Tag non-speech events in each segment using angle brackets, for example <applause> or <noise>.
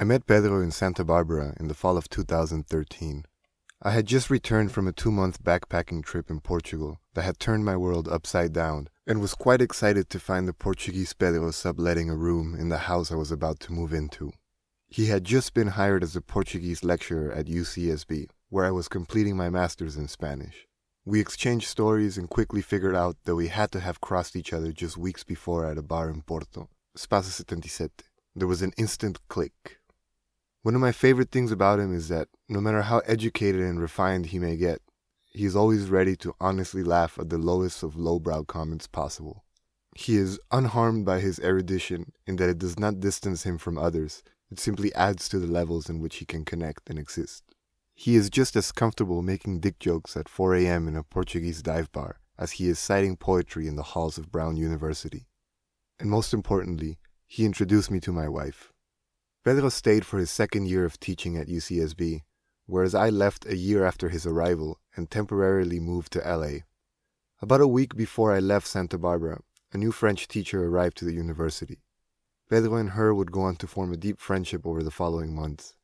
I met Pedro in Santa Barbara in the fall of 2013. I had just returned from a two month backpacking trip in Portugal that had turned my world upside down and was quite excited to find the Portuguese Pedro subletting a room in the house I was about to move into. He had just been hired as a Portuguese lecturer at UCSB, where I was completing my master's in Spanish. We exchanged stories and quickly figured out that we had to have crossed each other just weeks before at a bar in Porto, Espaço 77. There was an instant click. One of my favorite things about him is that no matter how educated and refined he may get, he is always ready to honestly laugh at the lowest of lowbrow comments possible. He is unharmed by his erudition in that it does not distance him from others, it simply adds to the levels in which he can connect and exist. He is just as comfortable making dick jokes at 4 a.m. in a Portuguese dive bar as he is citing poetry in the halls of Brown University. And most importantly, he introduced me to my wife. Pedro stayed for his second year of teaching at UCSB, whereas I left a year after his arrival and temporarily moved to LA. About a week before I left Santa Barbara, a new French teacher arrived to the university. Pedro and her would go on to form a deep friendship over the following months.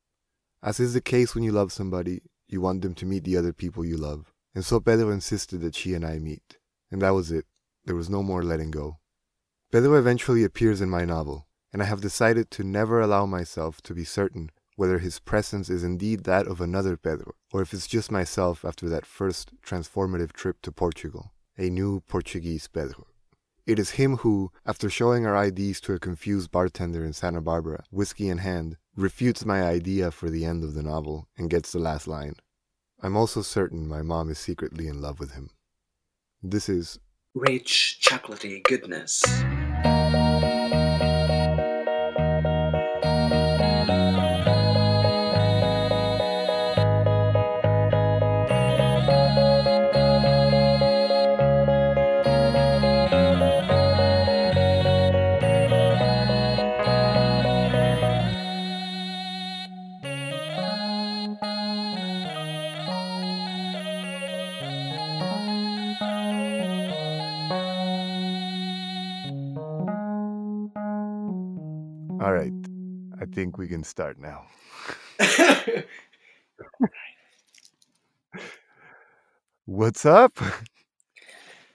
As is the case when you love somebody, you want them to meet the other people you love. And so Pedro insisted that she and I meet. And that was it. There was no more letting go. Pedro eventually appears in my novel, and I have decided to never allow myself to be certain whether his presence is indeed that of another Pedro, or if it's just myself after that first transformative trip to Portugal, a new Portuguese Pedro. It is him who, after showing our IDs to a confused bartender in Santa Barbara, whiskey in hand, refutes my idea for the end of the novel and gets the last line. I'm also certain my mom is secretly in love with him. This is Rich, chocolatey goodness. Think we can start now. What's up?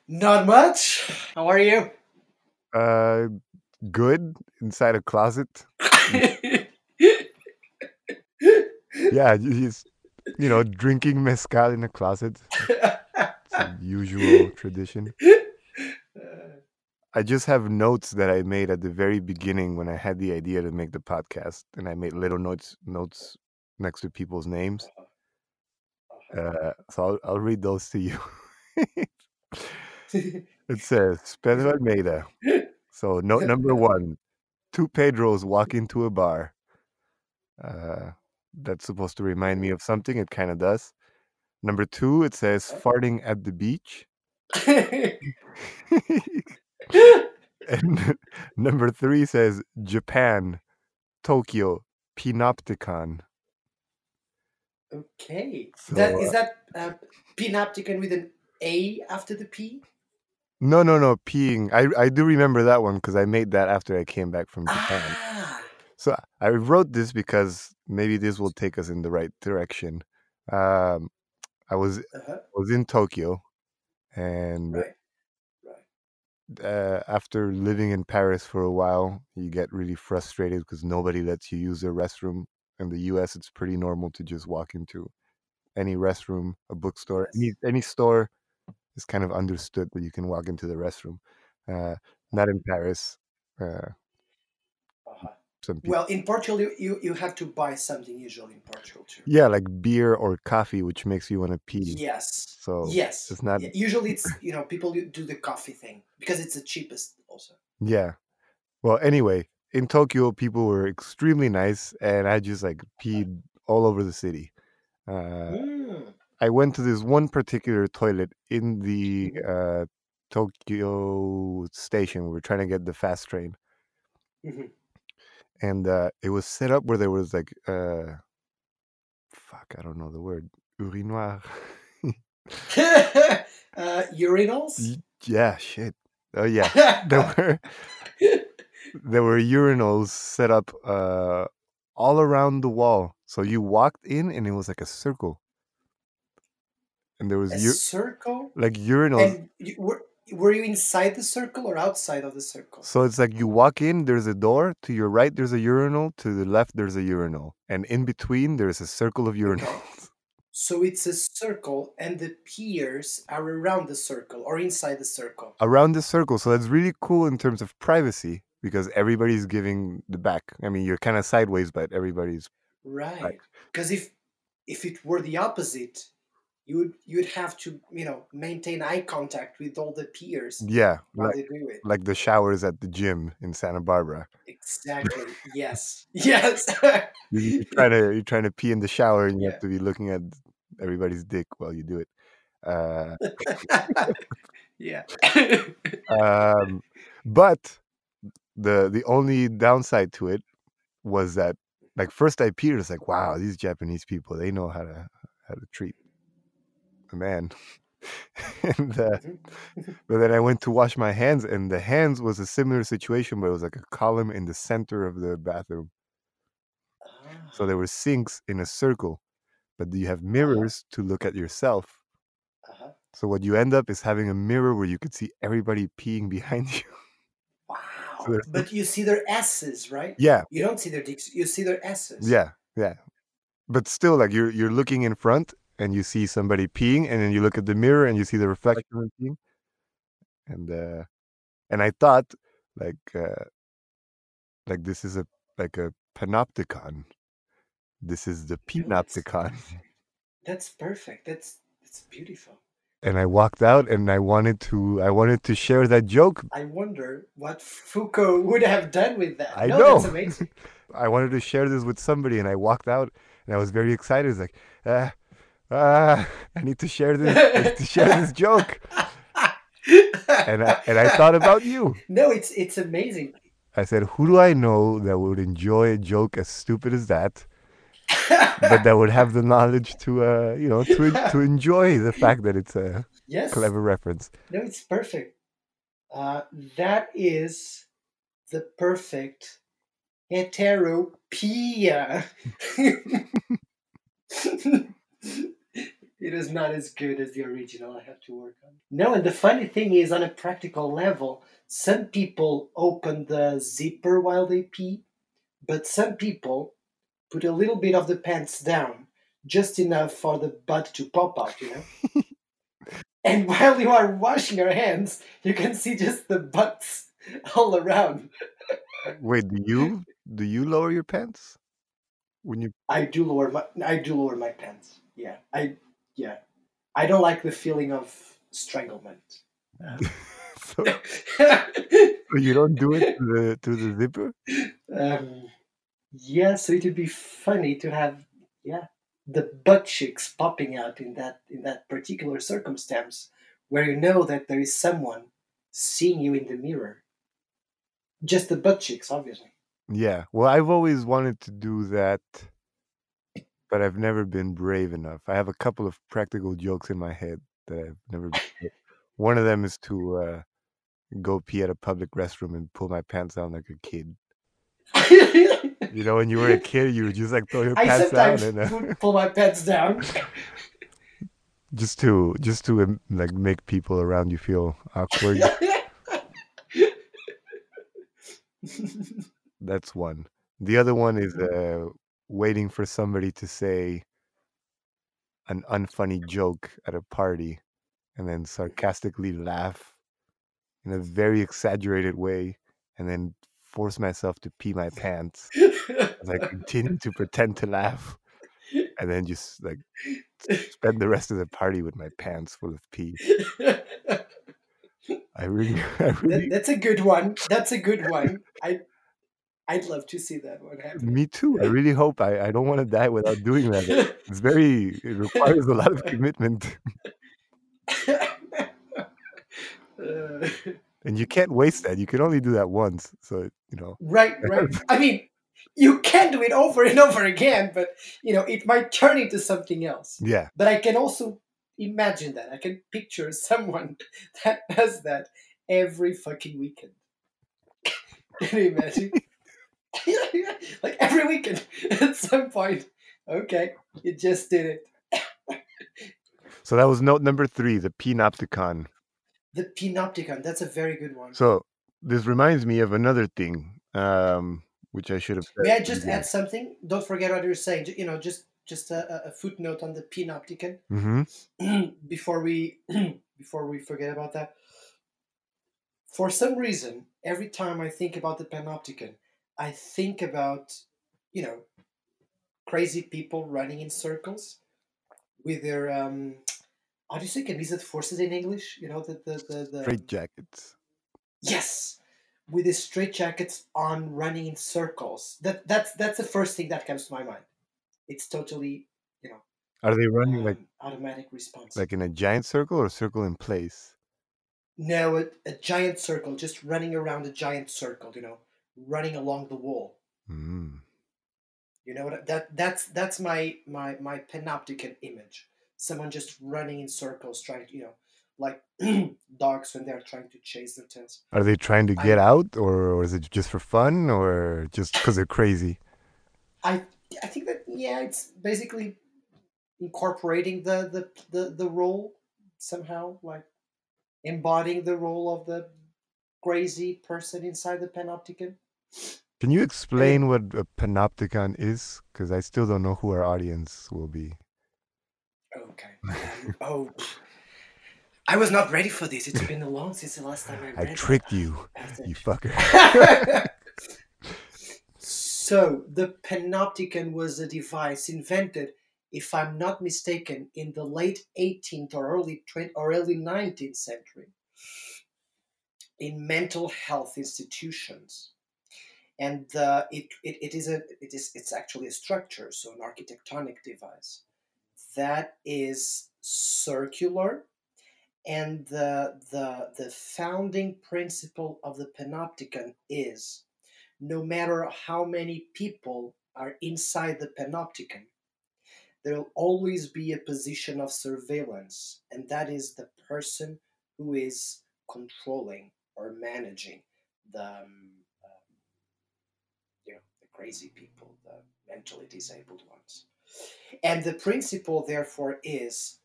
Not much. How are you? Uh good inside a closet. Yeah, he's you know, drinking mezcal in a closet. It's a usual tradition. I just have notes that I made at the very beginning when I had the idea to make the podcast, and I made little notes notes next to people's names. Uh, so I'll, I'll read those to you. <laughs> <laughs> it says Pedro Almeida. So note number <laughs> one: two Pedros walk into a bar. Uh, that's supposed to remind me of something. It kind of does. Number two, it says farting at the beach. And <laughs> number three says Japan, Tokyo, Panopticon. okay. So, that is uh, that uh, Panopticon with an A after the P? No, no, no, peeing. I I do remember that one because I made that after I came back from Japan. Ah. So I wrote this because maybe this will take us in the right direction. Um, I was Uh-huh. was in Tokyo, and Right. Uh, after living in Paris for a while, you get really frustrated because nobody lets you use the restroom. In the U.S., it's pretty normal to just walk into any restroom, a bookstore, any any store. It's kind of understood that you can walk into the restroom. Uh, not in Paris. Uh, Well, in Portugal, you, you, you have to buy something usually in Portugal too. yeah, like beer or coffee, which makes you want to pee. Yes. So Yes. it's not. Yeah, Usually it's, you know, people do the coffee thing because it's the cheapest also. Yeah. Well, anyway, in Tokyo, people were extremely nice, and I just like peed all over the city. Uh, Mm. I went to this one particular toilet in the Mhm. uh, Tokyo station. We were trying to get the fast train, Mhm. And uh, it was set up where there was like, uh, fuck, I don't know the word, urinoir. <laughs> uh, urinals? Yeah, shit. Oh yeah, <laughs> there were there were urinals set up uh, all around the wall. So you walked in and it was like a circle. And there was A u- circle. like urinals. And you, were were you inside the circle or outside of the circle? So it's like you walk in, there's a door. To your right, there's a urinal. To the left, there's a urinal. And in between, there's a circle of urinals. <laughs> So it's a circle, and the piers are around the circle or inside the circle. Around the circle. So that's really cool in terms of privacy because everybody's giving the back. I mean, you're kind of sideways, but everybody's. Right. Because if if it were the opposite, you would you'd have to you know maintain eye contact with all the peers Yeah. Like, they do it. like the showers at the gym in Santa Barbara. Exactly. <laughs> yes. <laughs> Yes. You- You're trying to <laughs> you're trying to pee in the shower and you Yeah. have to be looking at everybody's dick while you do it. Uh, yeah. um, but the the only downside to it was that like first I peed, it's like wow these Japanese people they know how to how to treat man. <laughs> and uh, but then I went to wash my hands, and the hands was a similar situation, but it was like a column in the center of the bathroom. So there were sinks in a circle, but you have mirrors to look at yourself. Uh-huh. So what you end up is having a mirror where you could see everybody peeing behind <laughs> you. Wow. there's- But you see their S's, right? yeah, You don't see their dicks. You see their S's. yeah, yeah. But still, like you're you're looking in front and you see somebody peeing, and then you look at the mirror and you see the reflection of peeing. And uh, and I thought like uh, like this is a like a panopticon. This is the panopticon. perfect. That's perfect. That's that's beautiful. And I walked out, and I wanted to I wanted to share that joke I wonder what Foucault would have done with that. I no, know. that's amazing. <laughs> I wanted to share this with somebody, and I walked out, and I was very excited. It's like, ah, ah, I need to share this, to share this joke, <laughs> and I, and I thought about you. no, it's it's amazing. I said, who do I know that would enjoy a joke as stupid as that, but that would have the knowledge to, uh, you know, to to enjoy the fact that it's a yes. clever reference. No, it's perfect. Uh, that is the perfect heterotopia. <laughs> it is not as good as the original. I have to work on. No, and the funny thing is, on a practical level, some people open the zipper while they pee, but some people put a little bit of the pants down, just enough for the butt to pop out. You know. <laughs> And while you are washing your hands, you can see just the butts all around. Wait, do you do you lower your pants when you? I do lower my I do lower my pants. Yeah. I yeah. I don't like the feeling of stranglement. So, <laughs> so you don't do it to the to the zipper? um, yeah, so it would be funny to have yeah the butt cheeks popping out in that in that particular circumstance where you know that there is someone seeing you in the mirror. Just the butt cheeks, obviously. Yeah. Well, I've always wanted to do that, but I've never been brave enough. I have a couple of practical jokes in my head that I've never. Been, <laughs> one of them is to uh, go pee at a public restroom and pull my pants down like a kid. You know, when you were a <laughs> kid, you would just like throw your I pants down and uh, pull my pants down. <laughs> just to just to um, like make people around you feel awkward. That's one. The other one is uh, waiting for somebody to say an unfunny joke at a party and then mm-hmm. sarcastically laugh in a very exaggerated way and then force myself to pee my pants as I continue to pretend to laugh and then just like spend the rest of the party with my pants full of pee. I really, <laughs> I That, that's a good one. That's a good one. I I'd love to see that one happen. me too. I really hope I, I don't want to die without doing that. It's very, it requires a lot of <laughs> commitment. <laughs> Uh, And you can't waste that. You can only do that once. So, you know, right, right. <laughs> I mean, you can do it over and over again, but you know, it might turn into something else. yeah. But I can also imagine that. I can picture someone that does that every fucking weekend. can you imagine? <laughs> like every weekend at some point. Okay, you just did it. So that was note number three, the Panopticon. The Panopticon, that's a very good one. So this reminds me of another thing, um, which I should have. May I just add something? Don't forget what you're saying. You know, just just a, a footnote on the Panopticon hmm <clears throat> before we <clears throat> before we forget about that. For some reason, every time I think about the Panopticon, I think about you know crazy people running in circles with their um, how do you say Camisas forces in English? You know the the the, the Straight jackets. Yes, with his straight jackets on, running in circles. That that's that's the first thing that comes to my mind. It's totally, you know, Are they running like um, automatic response. like in a giant circle or a circle in place? no, a, a giant circle, just running around a giant circle. You know, running along the wall. Mm. You know what? That that's that's my my my panopticon image. Someone just running in circles, trying to, you know, like <clears throat> dogs when they're trying to chase their tails. Are they trying to I- get out, or, or is it just for fun, or just because they're crazy? I I think that yeah, it's basically incorporating the the the, the role somehow, like embodying the role of the crazy person inside the panopticon. Can you explain what a panopticon is? Because I still don't know who our audience will be. Okay. Um, <laughs> oh, I was not ready for this. It's been a long since the last time I read. I tricked you, that. you fucker. <laughs> so the panopticon was a device invented, if I'm not mistaken, in the late 18th or early 20, or early 19th century in mental health institutions. And uh, it, it, it is a it is it's actually a structure, so an architectonic device. That is circular and the, the, the founding principle of the panopticon is no matter how many people are inside the panopticon, there will always be a position of surveillance, and that is the person who is controlling or managing the, um, um, you know, the crazy people, the mentally disabled ones. And the principle, therefore, is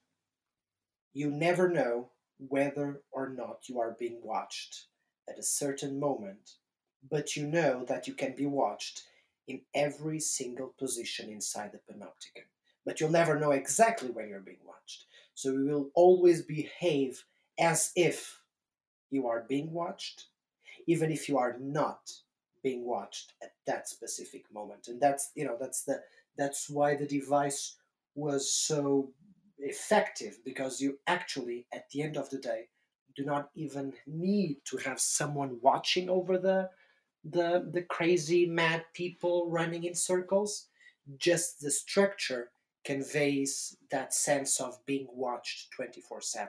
you never know whether or not you are being watched at a certain moment, but you know that you can be watched in every single position inside the panopticon. But you'll never know exactly when you're being watched. So you will always behave as if you are being watched, even if you are not being watched at that specific moment. And that's you know that's the that's why the device was so effective because you actually at the end of the day do not even need to have someone watching over the the the crazy mad people running in circles just the structure conveys that sense of being watched 24/7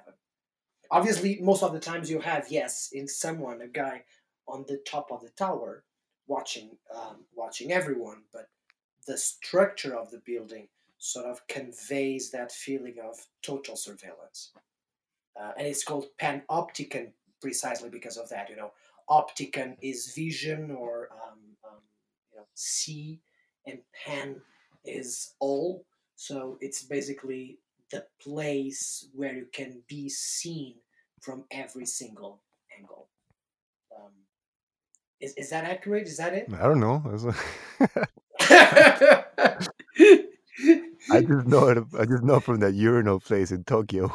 obviously most of the times you have yes in someone a guy on the top of the tower watching um, watching everyone but the structure of the building sort of conveys that feeling of total surveillance. Uh, and it's called panopticon precisely because of that. You know, opticon is vision or um, um, you know see, and pan is all. So it's basically the place where you can be seen from every single angle. Um, is, is that accurate? Is that it? I don't know. <laughs> I just know it. I just know from that urinal place in Tokyo.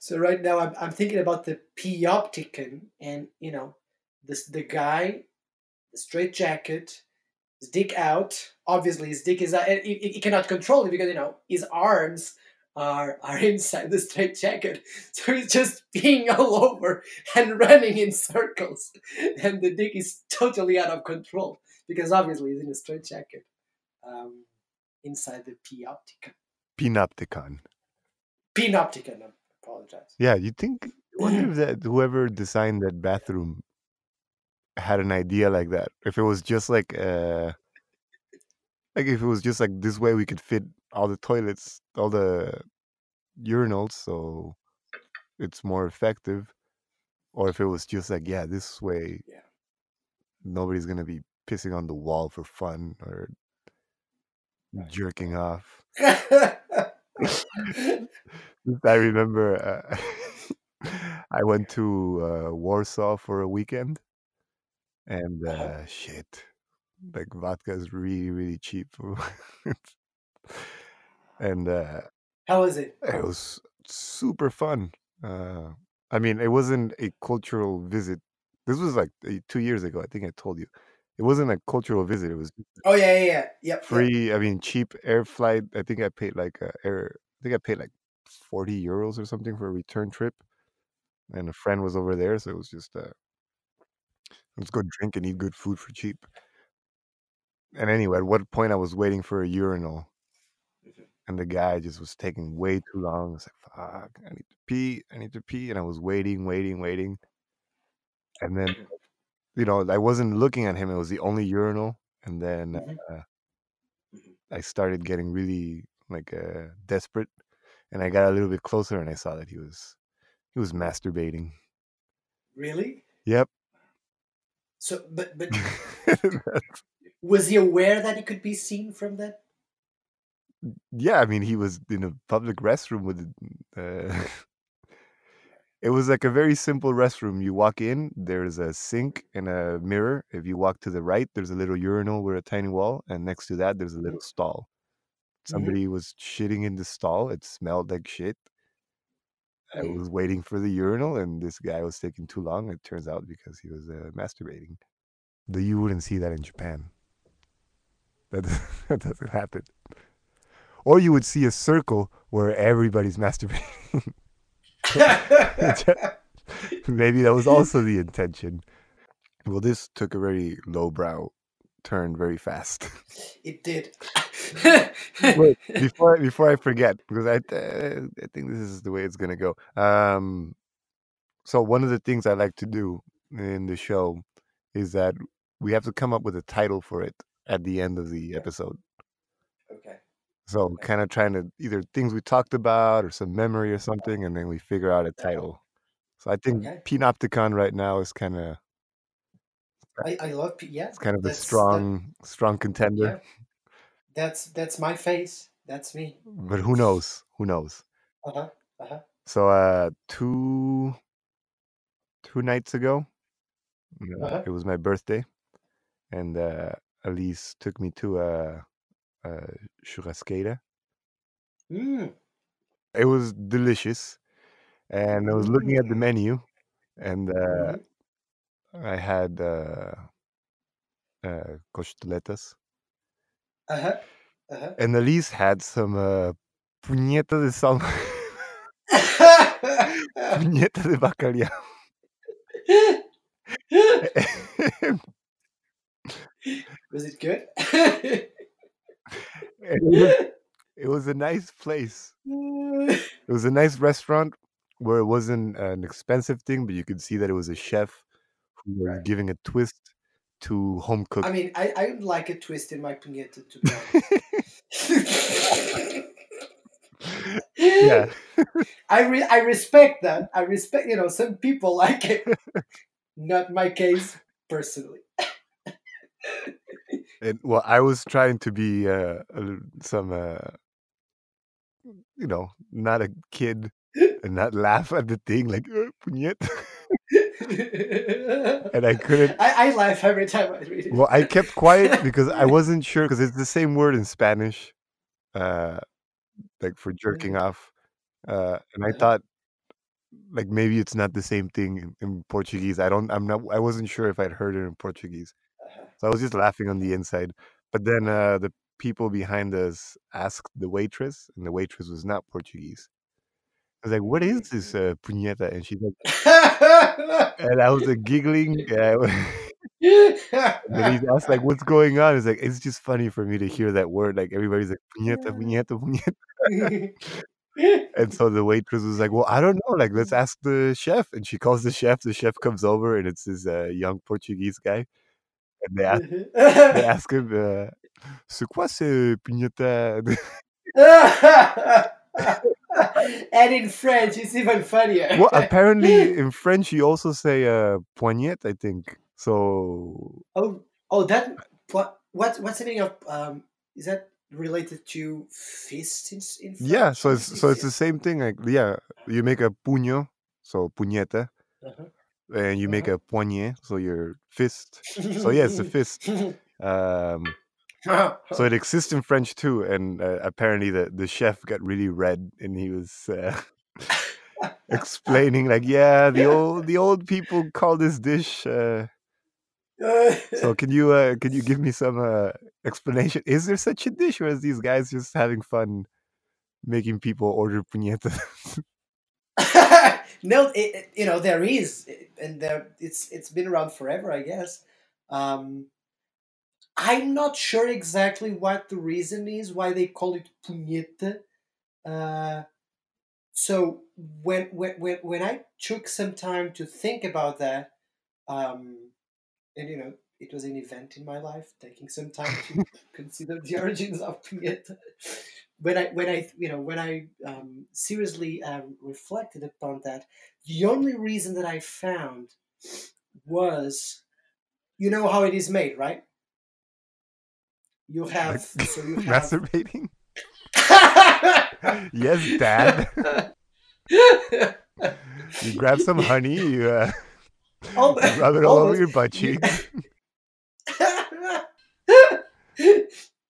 so right now I'm, I'm thinking about the Piopticon and you know this the guy, the straight jacket, his dick out. Obviously his dick is out. He- he cannot control it because you know his arms are are inside the straight jacket. So he's just peeing all over and running in circles. And the dick is totally out of control because obviously he's in a straight jacket. Um, inside the Piopticon. Panopticon. Pinopticon, I apologize. Yeah, you think? Wonder if <clears throat> that whoever designed that bathroom had an idea like that. If it was just like, uh, like if it was just like this way, we could fit all the toilets, all the urinals, so it's more effective. Or if it was just like, yeah, this way, Yeah. nobody's gonna be pissing on the wall for fun or jerking off. <laughs> <laughs> I remember uh, <laughs> I went to uh, Warsaw for a weekend, and Uh-huh. uh, shit, like vodka is really really cheap, and uh, How was it? it was super fun. Uh, I mean, it wasn't a cultural visit. This was like uh, two years ago. I think I told you. It wasn't a cultural visit. It was Oh yeah, yeah, yeah. Yep. yep. free. I mean, cheap air flight. I think I paid like a air. I think I paid like forty euros or something for a return trip, and a friend was over there, so it was just uh, let's go drink and eat good food for cheap. And anyway, at what point I was waiting for a urinal. And the guy just was taking way too long. I was like, "Fuck, I need to pee. I need to pee," and I was waiting, waiting, waiting, and then Mhm. you know I wasn't looking at him. It was the only urinal, and then Mhm. uh, Mhm. I started getting really like uh, desperate, and I got a little bit closer, and I saw that he was he was masturbating. Really? Yep. So, but but <laughs> <laughs> was he aware that he could be seen from that? Yeah, I mean, he was in a public restroom with. Uh, <laughs> it was like a very simple restroom. You walk in, there's a sink and a mirror. If you walk to the right, there's a little urinal with a tiny wall, and next to that, there's a little stall. Mhm. Somebody was shitting in the stall. It smelled like shit. I Mm. was waiting for the urinal, and this guy was taking too long. It turns out because he was uh, masturbating. Though you wouldn't see that in Japan. That, <laughs> that doesn't happen. Or you would see a circle where everybody's masturbating. <laughs> Maybe that was also the intention. Well, this took a very lowbrow turn very fast. it did. <laughs> Wait, <laughs> before before I forget, because I uh, I think this is the way it's gonna go. Um, so one of the things I like to do in the show is that we have to come up with a title for it at the end of the episode. So kind of trying to either things we talked about or some memory or something, and then we figure out a title. So I think Okay. Pinopticon right now is kind of I, I love P- yeah. it's kind of a That's that, strong strong contender. yeah. That's that's my face. That's me. But who knows? Who knows? Uh huh. Uh huh. So uh, two two nights ago, uh, Uh-huh. it was my birthday, and uh, Elise took me to a, a churrasqueira. Mm. It was delicious, and I was looking at the Mm. menu, and uh, Mhm. I had uh, uh, costeletas, Uh huh. Uh huh. and Elise had some uh, puñeta de sal, <laughs> puñeta de bacalhau. <laughs> <laughs> Was it good? It was, <laughs> it was a nice place. Mm. <laughs> It was a nice restaurant where it wasn't an expensive thing, but you could see that it was a chef who was right. giving a twist to home cooking. I mean, I, I like a twist in my puñeta, to be <laughs> honest. yeah. I re- I respect that. I respect, you know, some people like it. Not my case, personally. And well, I was trying to be uh, some, uh, you know, not a kid and not laugh at the thing like "Uh, puñeta. <laughs> and I couldn't. I, I laugh every time I read it. Well, I kept quiet because I wasn't sure because it's the same word in Spanish, uh, like for <laughs> jerking Mm. off. Uh, and I Uh-huh. thought like maybe it's not the same thing in, in Portuguese. I don't. I'm not. I wasn't sure if I'd heard it in Portuguese. So I was just laughing on the inside. But then uh, the people behind us asked the waitress, and the waitress was not Portuguese. I was like, "What is this Mm. uh, puñeta?" And she's like, <laughs> and I was like giggling. And <laughs> then he asked like, "What's going on?" It's like it's just funny for me to hear that word. Like everybody's like puñeta, puñeta, puñeta. <laughs> And so the waitress was like, "Well, I don't know. Like, let's ask the chef." And she calls the chef. The chef comes over, and it's this uh, young Portuguese guy. And they ask, they ask him, uh, "C'est quoi ce puñeta?" <laughs> and in French, it's even funnier. well, apparently <laughs> in French you also say uh, poignette. I think so. oh, Oh, that what what what's the meaning of um? Is that related to fist in, in French? Yeah, so it's so it's the same thing. Like yeah, you make a puño, so puñeta, Uh-huh. And you make Uh-huh. a poignet, so your fist. So yeah, it's a fist. <laughs> Um, so it <laughs> exists in French too, and uh, apparently the the chef got really red, and he was uh, <laughs> explaining like, yeah, the old the old people call this dish. Uh, so can you uh, can you give me some uh, explanation? Is there such a dish, or is these guys just having fun making people order puñetas? No, it, it- you know there is, and there it's it's been around forever, I guess. Um, I'm not sure exactly what the reason is why they call it punheta. Uh, so when when when when I took some time to think about that, um, and you know it was an event in my life, taking some time to <laughs> consider the origins of punheta. When I when I you know when I um, seriously um, reflected upon that, the only reason that I found was you know how it is made, right? You have <laughs> so you have. masturbating? <laughs> yes, Dad. <laughs> You grab some honey, you uh, Oh, rub it all over almost. your butt You- cheeks.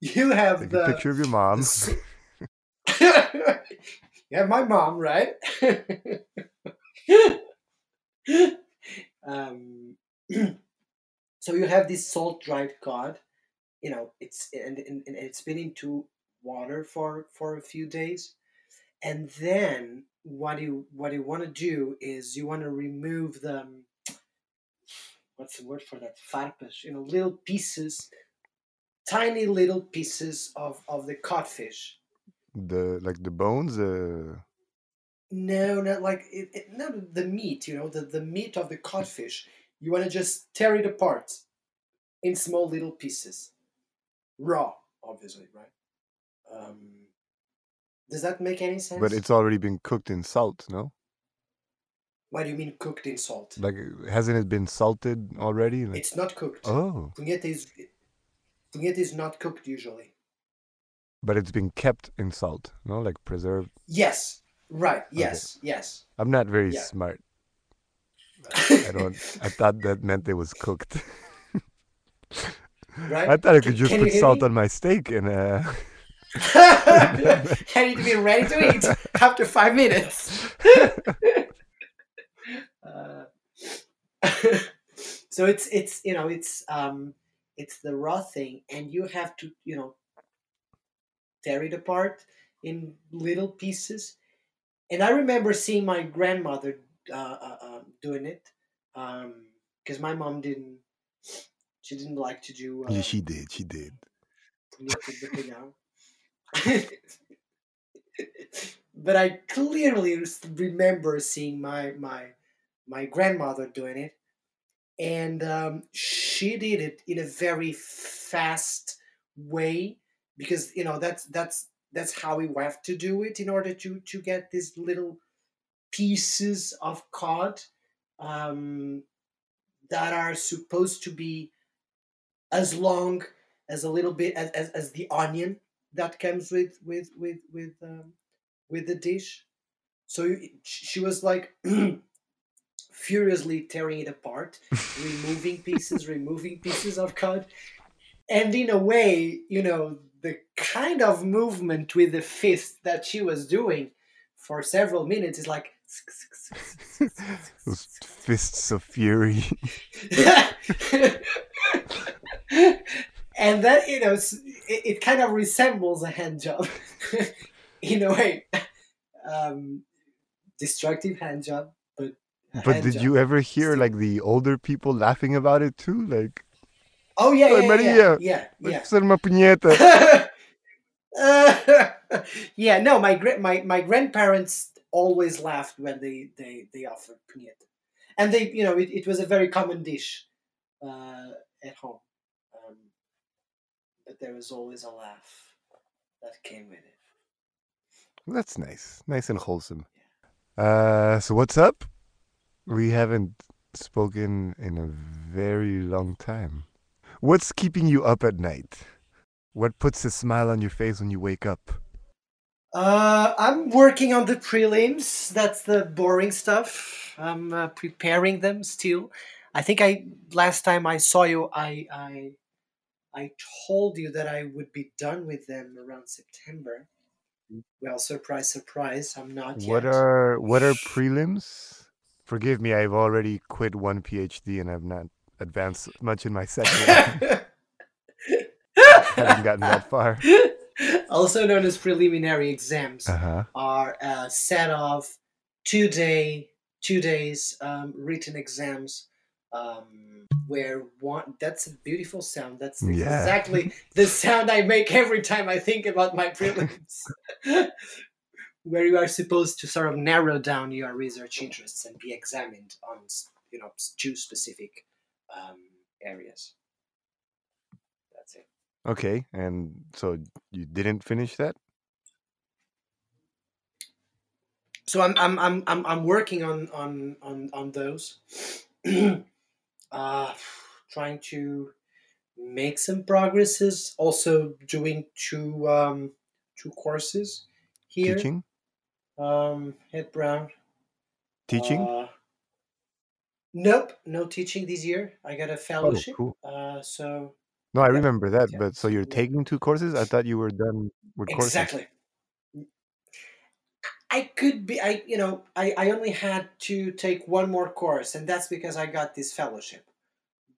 you have Take the. a picture of your mom. S- <laughs> yeah, my mom, right? <laughs> um, <clears throat> so you have this salt dried cod. You know, it's and, and, and it's been into water for for a few days, and then what you what you want to do is you want to remove the um, what's the word for that farpas you know little pieces tiny little pieces of of the codfish The like the bones. Uh, no not like it, it no the meat you know the, the meat of the codfish. You want to just tear it apart in small little pieces. Raw obviously right? Um, does that make any sense? but it's already been cooked in salt, no? what do you mean cooked in salt? Like, hasn't it been salted already? Like, it's not cooked. Oh, Puñeta is puñeta is not cooked usually but it's been kept in salt, no? Like preserved. yes right yes yes I'm not very Yeah. smart. I don't. <laughs> I thought that meant it was cooked. right I thought I could just can put salt me? on my steak and uh, <laughs> I need to be ready to eat after five minutes. <laughs> Uh, so it's it's you know it's um it's the raw thing, and you have to you know tear it apart in little pieces. And I remember seeing my grandmother uh, uh, um, doing it because my mom didn't. She didn't like to do. Uh, yeah, she did. She did. punheta de bacalhau. but I clearly remember seeing my my my grandmother doing it, and um, she did it in a very fast way because you know that's that's that's how we have to do it in order to to get these little pieces of cod um, that are supposed to be as long as a little bit as, as, as the onion that comes with with with with um, with the dish. So she was like <clears throat> furiously tearing it apart, <laughs> removing pieces, removing pieces of cod, and in a way, you know, the kind of movement with the fist that she was doing for several minutes is like. Fists of fury. <laughs> and that you know it, it kind of resembles a hand job <laughs> in a way um destructive hand job but But hand did job. you ever hear like the older people laughing about it too? Like, oh yeah Hey, yeah Maria, yeah yeah yeah let's send my puñeta. Uh, <laughs> yeah no my my my grandparents always laughed when they they they offered puñeta and they you know it, it was a very common dish uh, at home um, but there was always a laugh that came with it That's nice. Nice and wholesome. Uh, so what's up? We haven't spoken in a very long time. What's keeping you up at night? What puts a smile on your face when you wake up? Uh, I'm working on the prelims. That's the boring stuff. I'm uh, preparing them still. I think I last time I saw you, I I I told you that I would be done with them around September. Well, surprise, surprise, I'm not What yet. are what are prelims? Forgive me, I've already quit one PhD and I've not advanced much in my <laughs> second. Haven't gotten that far. <laughs> also known as preliminary exams. Uh-huh. are a set of two day two days um, written exams um, where one that's a beautiful sound that's Yeah. exactly the sound i make every time i think about my prelims <laughs> where you are supposed to sort of narrow down your research interests and be examined on you know two specific um, areas that's it Okay, and so you didn't finish that? so I'm I'm I'm I'm, I'm working on on on on those. <clears throat> uh, trying to make some progresses. Also doing two um, two courses here. Teaching? Um, at Brown. Teaching? Uh, nope, no teaching this year. I got a oh, fellowship. cool. Uh, so No, I yeah, remember that, yeah, but so you're taking two courses? I thought you were done with courses. exactly. I could be I you know I, I only had to take one more course and that's because I got this fellowship.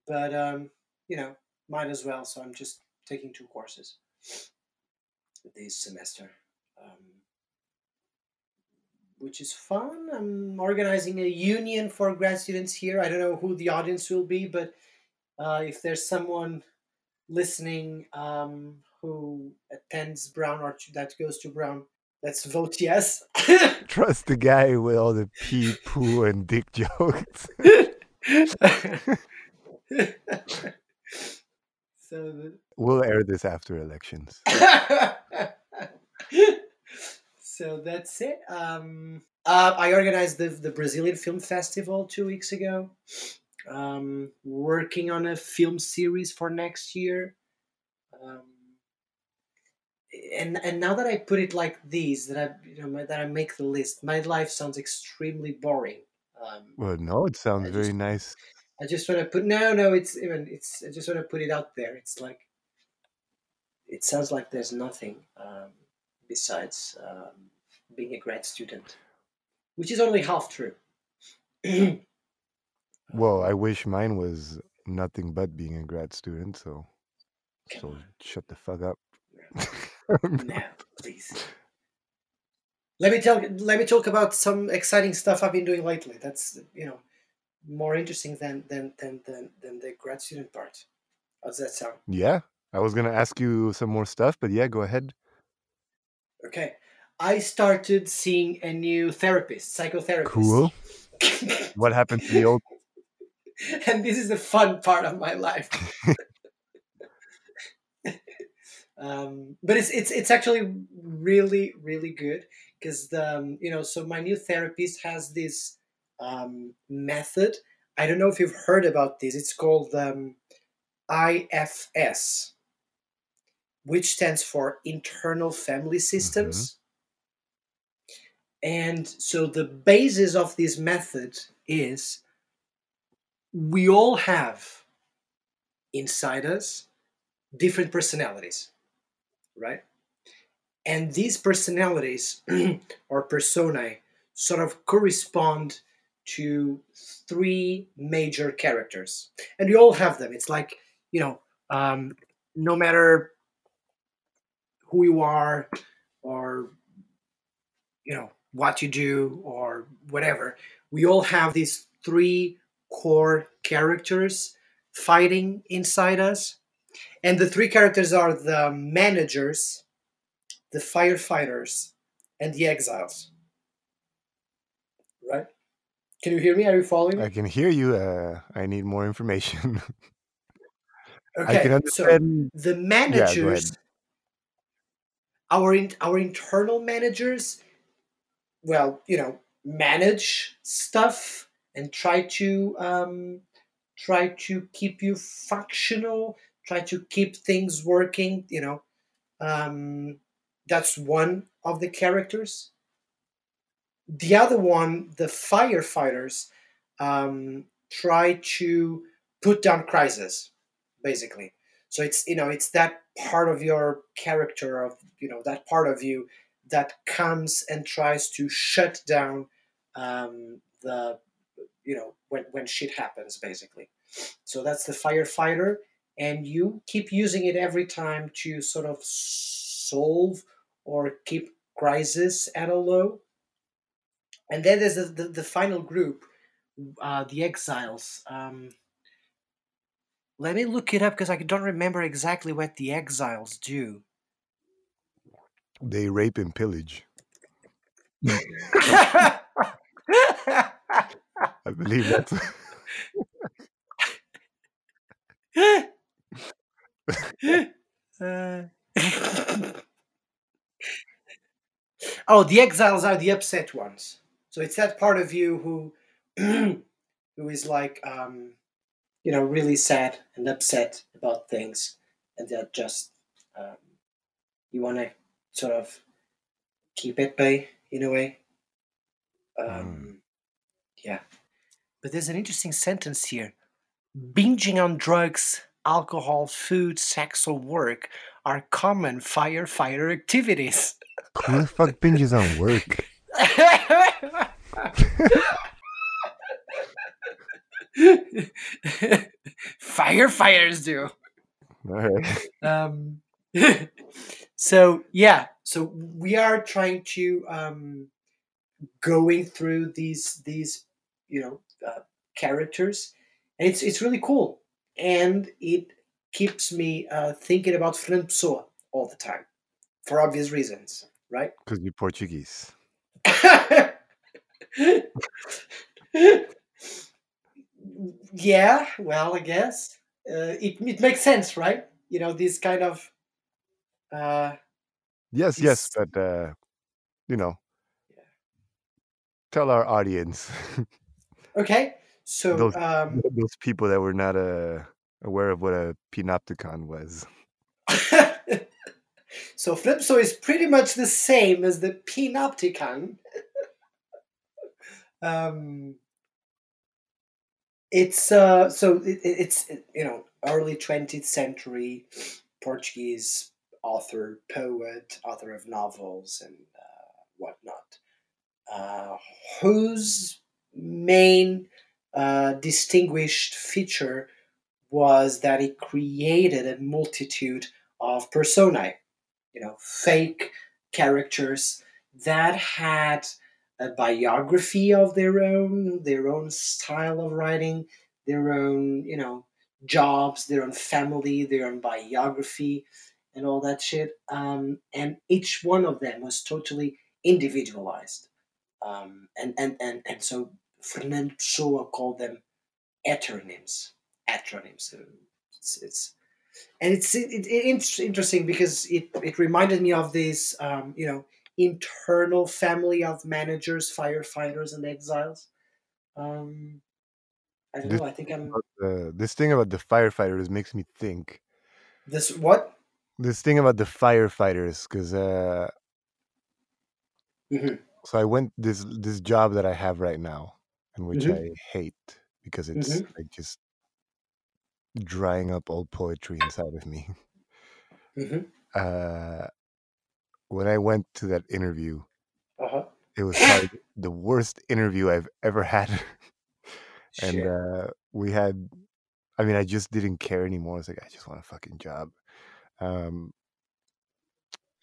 But um you know might as well so I'm just taking two courses this semester. Um, which is fun. I'm organizing a union for grad students here. I don't know who the audience will be, but uh, if there's someone listening um, who attends Brown or that goes to Brown, let's vote yes. <laughs> Trust the guy with all the pee, poo, and dick <laughs> jokes. <laughs> so the, We'll air this after elections. So that's it. Um, uh, I organized the, the Brazilian Film Festival two weeks ago. Um, working on a film series for next year. Um, and and now that I put it like these, that I you know my, that I make the list, my life sounds extremely boring. Um, Well, no, it sounds I very just nice. I just want to put no no it's even it's I just want to put it out there. It's like it sounds like there's nothing um, besides um, being a grad student, which is only half true. <clears throat> Well, I wish mine was nothing but being a grad student, so come so on, shut the fuck up. <laughs> no, please. Let me tell. Let me talk about some exciting stuff I've been doing lately. That's you know more interesting than than than than, than the grad student part. How's that sound? yeah, I was gonna ask you some more stuff, but yeah, go ahead. Okay, I started seeing a new therapist, psychotherapist. Cool. <laughs> What happened to the old? <laughs> and this is the fun part of my life. <laughs> um, but it's it's it's actually really really good because the um, you know so my new therapist has this um, method. I don't know if you've heard about this. It's called um, IFS, which stands for Internal Family Systems. And so the basis of this method is we all have inside us different personalities, right? And these personalities <clears throat> or personae sort of correspond to three major characters. And we all have them. It's like, you know, um, no matter who you are or, you know, what you do or whatever, we all have these three core characters fighting inside us. And the three characters are the managers, the firefighters, and the exiles. Right? Can you hear me? Are you following? I can hear you. Uh, I need more information. <laughs> I Okay, so the Yeah, managers, our in, our internal managers, well, you know, manage stuff and try to um, try to keep you functional, try to keep things working. You know, um, that's one of the characters. The other one, the firefighters, um, try to put down crisis, basically. So it's you know it's that part of your character of you know that part of you that comes and tries to shut down um, the you know when when shit happens basically. So that's the firefighter, and you keep using it every time to sort of solve or keep crisis at a low. And then there's the, the, the final group, uh, the exiles. Um, let me look it up because I don't remember exactly what the exiles do. They rape and pillage. <laughs> I believe that. Uh, <laughs> oh, the exiles are the upset ones. So it's that part of you who, <clears throat> who is like, um, you know, really sad and upset about things, and that just um, you want to sort of keep at bay in a way. Um, Mm. Yeah, but there's an interesting sentence here: binging on drugs, alcohol, food, sex, or work are common firefighter activities. Who the fuck binges on work? <laughs> <laughs> Firefighters do. All right. Um, <laughs> so yeah, so we are trying to um, going through these these you know uh, characters, and it's it's really cool, and it keeps me uh, thinking about Fernando Pessoa all the time, for obvious reasons, right? Because you're Portuguese. <laughs> yeah, well, I guess uh, it it makes sense, right? You know, this kind of uh, Yes, yes, but uh, you know, Yeah. tell our audience, <laughs> Okay, so those um, those people that were not uh, aware of what a panopticon was. <laughs> so Flipso is pretty much the same as the Panopticon. <laughs> um, it's uh, so it, it- it's you know early twentieth century Portuguese author, poet, author of novels and uh, whatnot, uh, whose main uh, distinguished feature was that he created a multitude of personae, you know, fake characters that had a biography of their own, their own style of writing, their own, you know, jobs, their own family, their own biography, and all that shit. Um, and each one of them was totally individualized. Um, and, and, and, and so Fernando Pessoa called them heteronyms. Heteronyms. So it's, it's and it's it, it, it's interesting because it, it reminded me of this um, you know internal family of managers, firefighters, and exiles. Um, I don't This know. I think I'm the, this thing about the firefighters makes me think. this what? This thing about the firefighters, because uh, hmm so I went this this job that I have right now, in which Mhm. I hate because it's Mhm. like just drying up old poetry inside of me. hmm <laughs> Uh, when I went to that interview, Uh huh. it was like <clears throat> the worst interview I've ever had. <laughs> and uh, we had, I mean, I just didn't care anymore. I was like, I just want a fucking job. Um,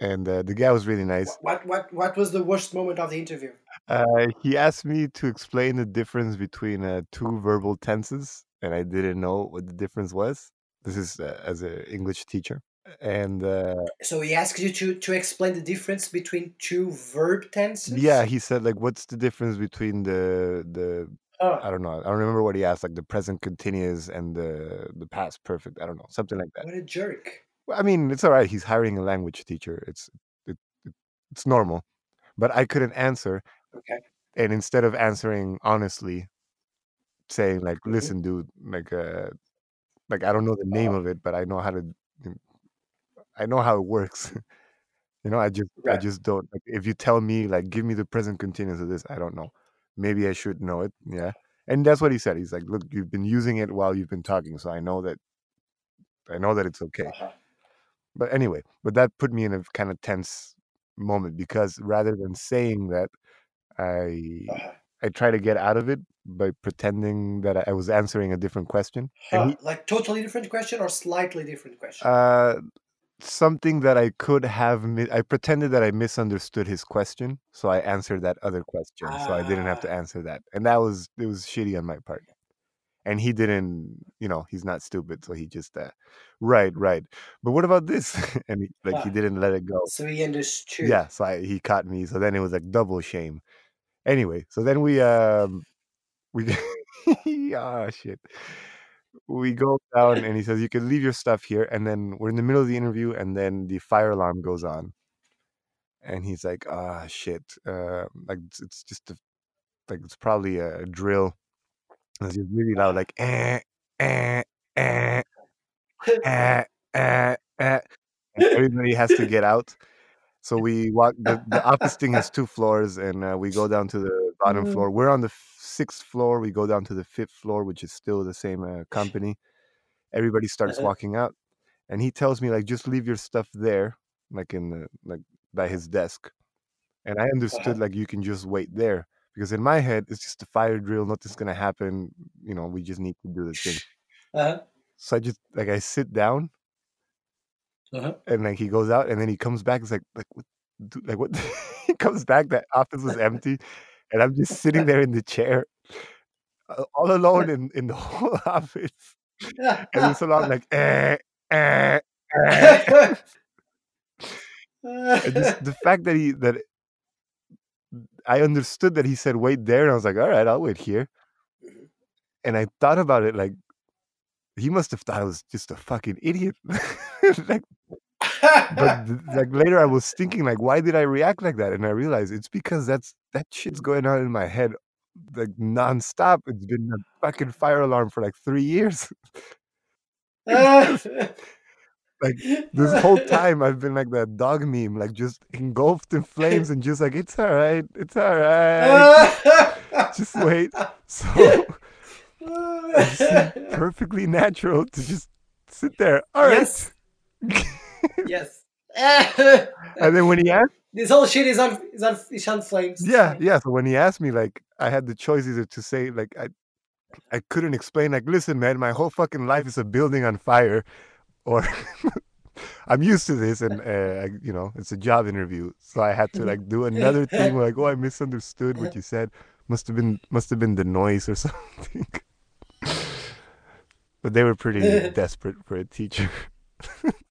and uh, the guy was really nice. What what what was the worst moment of the interview? Uh, he asked me to explain the difference between uh, two verbal tenses, and I didn't know what the difference was. This is uh, as an English teacher, and uh, So he asked you to to explain the difference between two verb tenses. yeah, he said like, "What's the difference between the the Oh, I don't know. I don't remember what he asked, like the present continuous and the the past perfect. I don't know, something like that. what a jerk. I mean, it's all right. He's hiring a language teacher. It's it, it, it's normal. But I couldn't answer, Okay. and instead of answering honestly, saying like, Mhm. "Listen, dude, like, uh, like I don't know the name Uh-huh. of it, but I know how to. I know how it works. <laughs> you know, I just I just don't. Like, if you tell me like, give me the present continuous of this, I don't know. Maybe I should know it. Yeah, and that's what he said. He's like, look, you've been using it while you've been talking, so I know that. I know that it's okay. Uh-huh. But anyway, but that put me in a kind of tense moment because rather than saying that, I Uh-huh. I try to get out of it by pretending that I was answering a different question. Huh, he, like totally different question or slightly different question? uh, something that I could have, mi- I pretended that I misunderstood his question, so I answered that other question, so I didn't have to Ah. answer that, and that was it was shitty on my part. And he didn't, you know, he's not stupid, so he just, uh, right, right. But what about this? <laughs> and he, like he didn't let it go. So he understood. Yeah, so I, he caught me. So then it was like double shame. Anyway, so then we um we <laughs> ah shit. We go down and he says you can leave your stuff here, and then we're in the middle of the interview, and then the fire alarm goes on, and he's like, ah shit, uh, like it's, it's just a, like it's probably a drill. And It's just really loud, like eh eh eh eh eh eh. Everybody has to get out. So we walk. The, the office thing has two floors, and uh, we go down to the bottom <laughs> Mm. floor. We're on the sixth floor. We go down to the fifth floor, which is still the same uh, company. Everybody <laughs> starts Uh-huh. walking out, and he tells me like, "Just leave your stuff there, like in the like by his desk." And I understood Uh-huh. like you can just wait there because in my head it's just a fire drill. Nothing's gonna happen. You know, we just need to do the thing. <laughs> Uh-huh. So I just like I sit down, Uh-huh. and like he goes out and then he comes back it's like like what like what <laughs> he comes back that office was empty and i'm just sitting there in the chair uh, all alone in, in the <laughs> whole office and it's so long <laughs> like eh, eh, eh. and just the fact that he that i understood that he said wait there and i was like all right i'll wait here Mhm. and i thought about it like he must have thought i was just a fucking idiot <laughs> like <laughs> but like later I was thinking like why did I react like that? And I realized it's because that's that shit's going on in my head like nonstop. It's been a fucking fire alarm for like three years. <laughs> Like this whole <laughs> time I've been like that dog meme like just engulfed in flames and just like it's all right it's all right. Just wait. So perfectly natural to just sit there. All right. Yes. Yes. <laughs> and then when he asked this whole shit is on is on is on flames. Yeah yeah so when he asked me like i had the choice either to say like i i couldn't explain like listen man my whole fucking life is a building on fire or <laughs> i'm used to this and uh, I, you know it's a job interview so i had to like do <laughs> another thing where like oh i misunderstood what you said must have been must have been the noise or something but they were pretty desperate for a teacher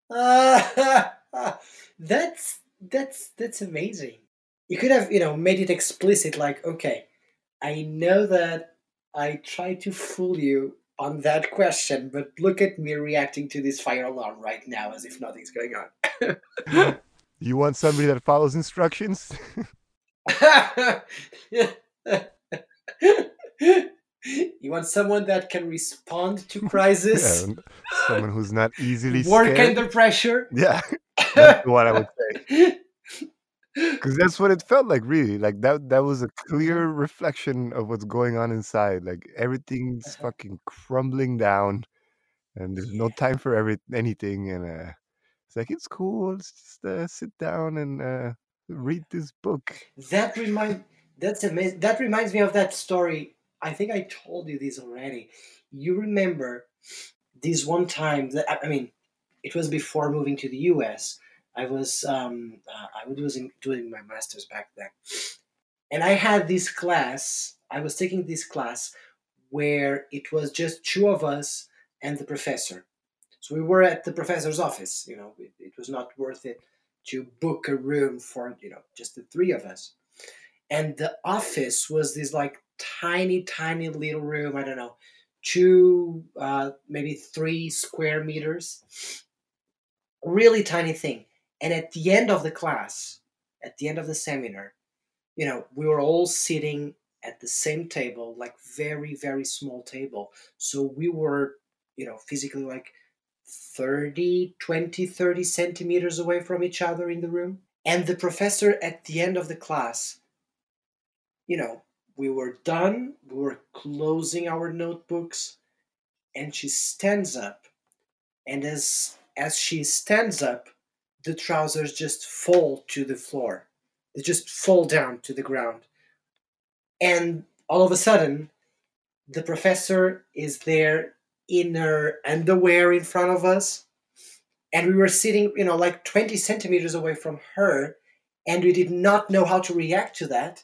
<laughs> that's that's that's amazing. You could have, you know, made it explicit like, okay, I know that I tried to fool you on that question, but look at me reacting to this fire alarm right now as if nothing's going on. <laughs> you want somebody that follows instructions <laughs> you want someone that can respond to <laughs> crisis, yeah, someone who's not easily work scared under pressure. yeah <laughs> that's what i would say <laughs> because that's what it felt like really like that that was a clear reflection of what's going on inside like everything's Uh-huh. fucking crumbling down and there's no time for every anything and uh it's like it's cool let's just uh, sit down and uh read this book That remind that's amazing. That reminds me of that story. I think I told you this already. You remember this one time that I- mean, it was before moving to the U.S. I was um, uh, I was in, doing my master's back then, and I had this class. I was taking this class where it was just two of us and the professor. So we were at the professor's office. You know, it, it was not worth it to book a room for you know just the three of us and the office was this like tiny tiny little room i don't know two uh, maybe three square meters. Really tiny thing. And at the end of the class at the end of the seminar you know we were all sitting at the same table like very very small table. So we were you know, physically like 30, 20, 30 centimeters away from each other in the room. And the professor at the end of the class, you know, we were done, we were closing our notebooks, and she stands up. And as as she stands up, the trousers just fall to the floor. They just fall down to the ground. And all of a sudden, the professor is there in her underwear in front of us. And we were sitting, you know, like 20 centimeters away from her. And we did not know how to react to that.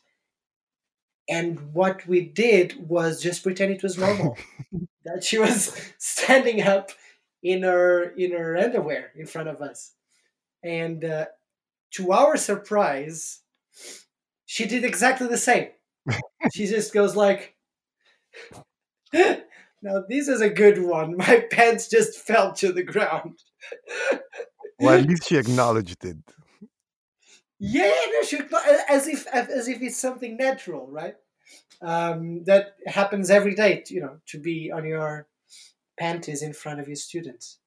And what we did was just pretend it was normal. <laughs> that she was standing up in her in her underwear in front of us. And uh, to our surprise, she did exactly the same. <laughs> she just goes like, <laughs> "Now this is a good one. My pants just fell to the ground." well, at least she acknowledged it. Yeah, no, she, as if as if it's something natural, right? Um, that happens every day. You know, to be on your panties in front of your students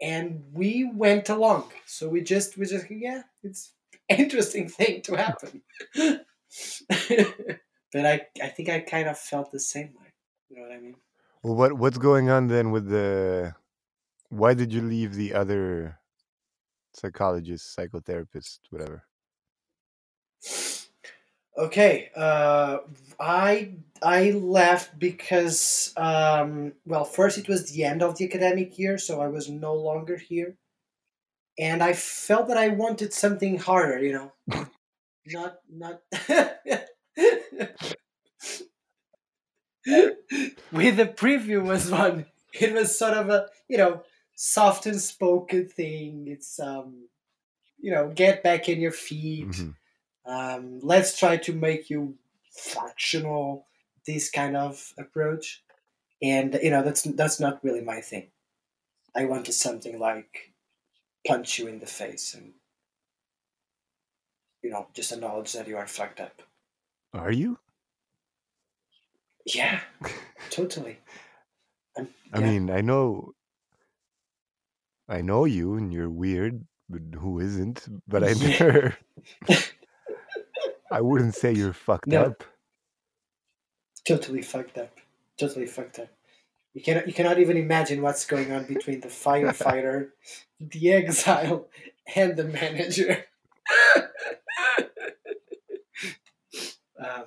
and we went along. So we just we just yeah, it's <laughs> interesting thing to happen. <laughs> but I I think I kind of felt the same way. You know what I mean? Well, what what's going on then with the? Why did you leave the other psychologist, psychotherapist, whatever? Okay, uh, I I left because um, well, first it was the end of the academic year, so I was no longer here, and I felt that I wanted something harder, you know, <laughs> not not. <laughs> With the preview was one. It was sort of a you know soft and spoken thing. It's um, you know, get back in your feet. Mm-hmm um, let's try to make you functional. This kind of approach, and you know that's that's not really my thing. I wanted something like punch you in the face and you know just acknowledge that you are fucked up. Are you? Yeah, <laughs> totally. I mean, I know, I know you, and you're weird, but who isn't? But I'm never. <laughs> I wouldn't say you're fucked no. up. Totally fucked up. Totally fucked up. You cannot you cannot even imagine what's going on between the firefighter, <laughs> the exile, and the manager. <laughs> um,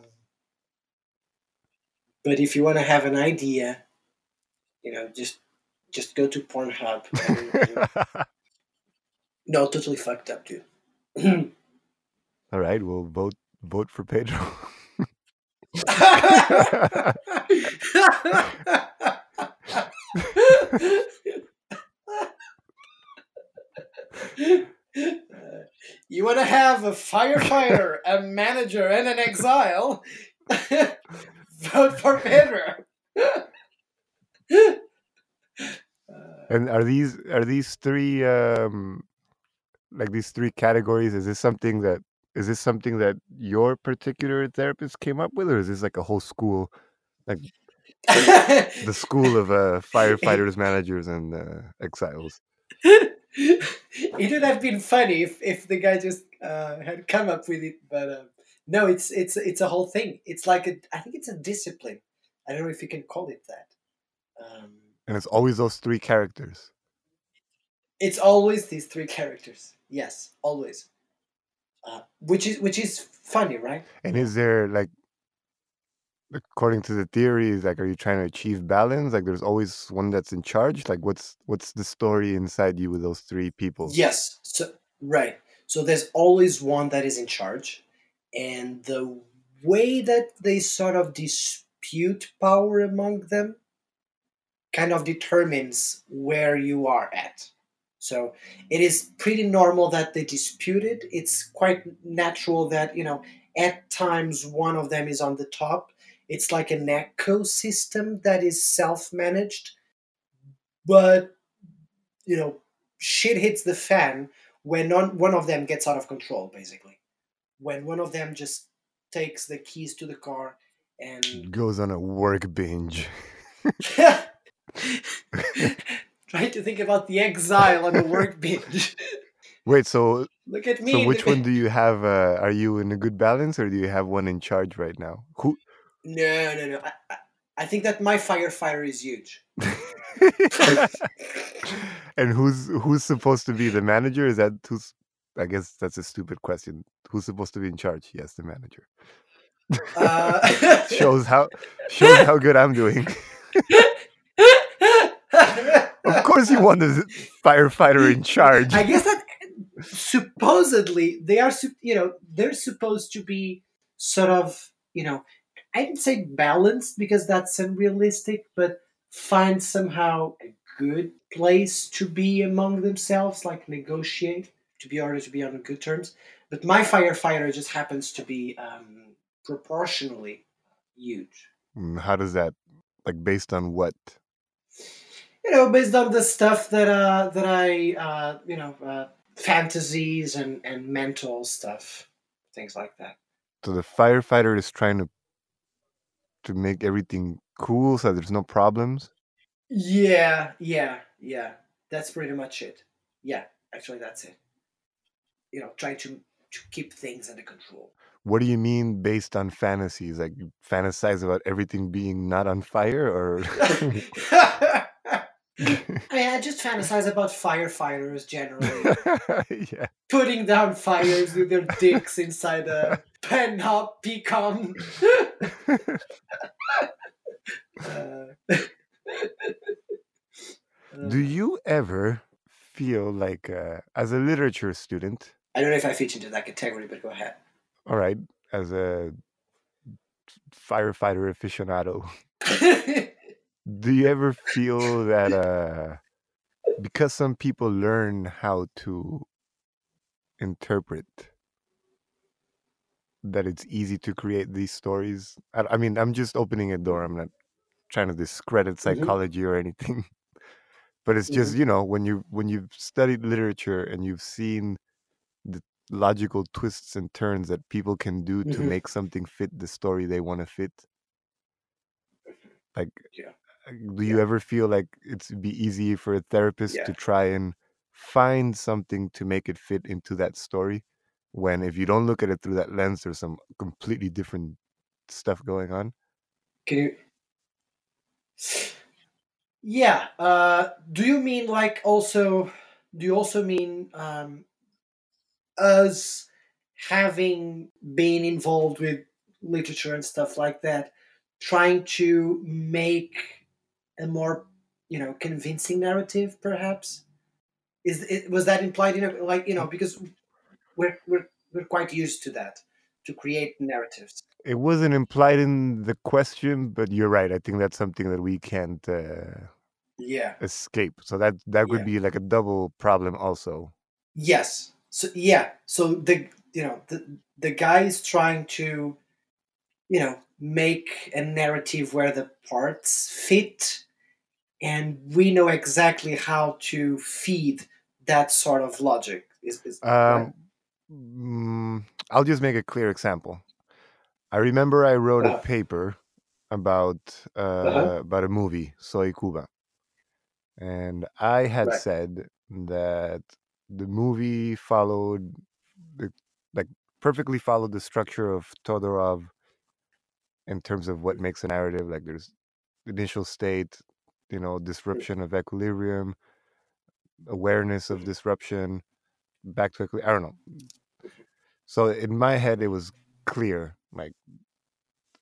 but if you want to have an idea, you know, just just go to Pornhub. And, <laughs> no, totally fucked up, dude. <clears throat> All right, we'll vote vote for Pedro. you want to have a firefighter, a manager, and an exile? Vote for Pedro. and are these are these three um like these three categories? Is this something that is this something that your particular therapist came up with, or is this like a whole school, like the <laughs> school of uh, firefighters, managers, and uh, exiles? <laughs> it would have been funny if, if the guy just uh, had come up with it, but um, no, it's it's it's a whole thing. It's like a, I think it's a discipline. I don't know if you can call it that. Um, and it's always those three characters. It's always these three characters. Yes, always. Uh, which is which is funny, right? And is there like, according to the theories, like, are you trying to achieve balance? Like, there's always one that's in charge. Like, what's what's the story inside you with those three people? Yes. So right. So there's always one that is in charge, and the way that they sort of dispute power among them kind of determines where you are at. So it is pretty normal that they dispute it. It's quite natural that, you know, at times one of them is on the top. It's like an ecosystem that is self managed. But, you know, shit hits the fan when one of them gets out of control, basically. When one of them just takes the keys to the car and goes on a work binge. <laughs> <laughs> <laughs> Trying to think about the exile on the workbench. <laughs> Wait, so Look at me. so which one do you have? Uh, are you in a good balance, or do you have one in charge right now? Who? No, no, no. I, I, I think that my firefighter is huge. <laughs> and who's who's supposed to be the manager? Is that who's? I guess that's a stupid question. Who's supposed to be in charge? Yes, the manager. Uh, <laughs> shows how shows how good I'm doing. Of course, you want the firefighter in charge. I guess that supposedly they are, you know, they're supposed to be sort of, you know, I didn't say balanced because that's unrealistic, but find somehow a good place to be among themselves, like negotiate to be order to be on good terms. But my firefighter just happens to be um, proportionally huge. Mm, How does that like based on what? You know, based on the stuff that uh that I uh you know uh, fantasies and and mental stuff, things like that. So the firefighter is trying to to make everything cool so there's no problems. Yeah, yeah, yeah. That's pretty much it. Yeah, actually, that's it. You know, trying to to keep things under control. What do you mean based on fantasies? Like you fantasize about everything being not on fire or <laughs> <laughs> <laughs> I mean, I just fantasize about firefighters generally. <laughs> yeah. Putting down fires with their dicks inside a panopticon. Uh, <laughs> Do you ever feel like uh, as a literature student, I don't know if I fit into that category, but go ahead. all right, as a firefighter aficionado, <laughs> do you ever feel that uh because some people learn how to interpret that it's easy to create these stories i, I mean i'm just opening a door i'm not trying to discredit Mhm. psychology or anything <laughs> but it's just you know when you when you've studied literature and you've seen the logical twists and turns that people can do to Mhm. make something fit the story they want to fit like Yeah. Do you ever feel like it's be easy for a therapist Yeah. to try and find something to make it fit into that story when if you don't look at it through that lens there's some completely different stuff going on Can you? <sighs> Yeah. Uh, do you mean like also? Do you also mean um, us having been involved with literature and stuff like that, trying to make a more you know convincing narrative, perhaps? Is it was that implied in a, like you know because we're we're we're quite used to that to create narratives. it wasn't implied in the question but you're right i think that's something that we can't uh, Yeah. escape so that that would Yeah. be like a double problem also Yes. So yeah. So the you know the the guy is trying to you know make a narrative where the parts fit, and we know exactly how to feed that sort of logic. Is, is um mm, i'll just make a clear example i remember i wrote a Uh-huh. paper about uh, Uh-huh. about a movie soy cuba and i had Right. said that the movie followed the like perfectly followed the structure of todorov in terms of what makes a narrative like there's initial state you know mm. disruption of equilibrium awareness of mm. disruption back to equilibrium i don't know. Mm. So in my head it was clear like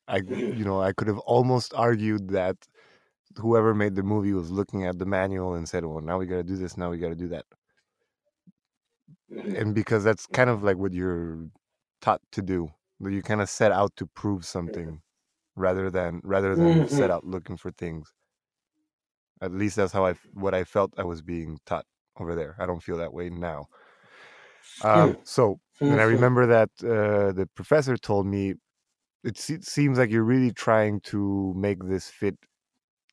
i you <laughs> know i could have almost argued that whoever made the movie was looking at the manual and said well now we got to do this now we got to do that. <laughs> And because that's kind of like what you're taught to do you kind of set out to prove mm-hmm. something rather than rather than set Mhm. out looking for things at least that's how I what i felt i was being taught over there. I don't feel that way now. Um so and i remember that uh, the professor told me it se- seems like you're really trying to make this fit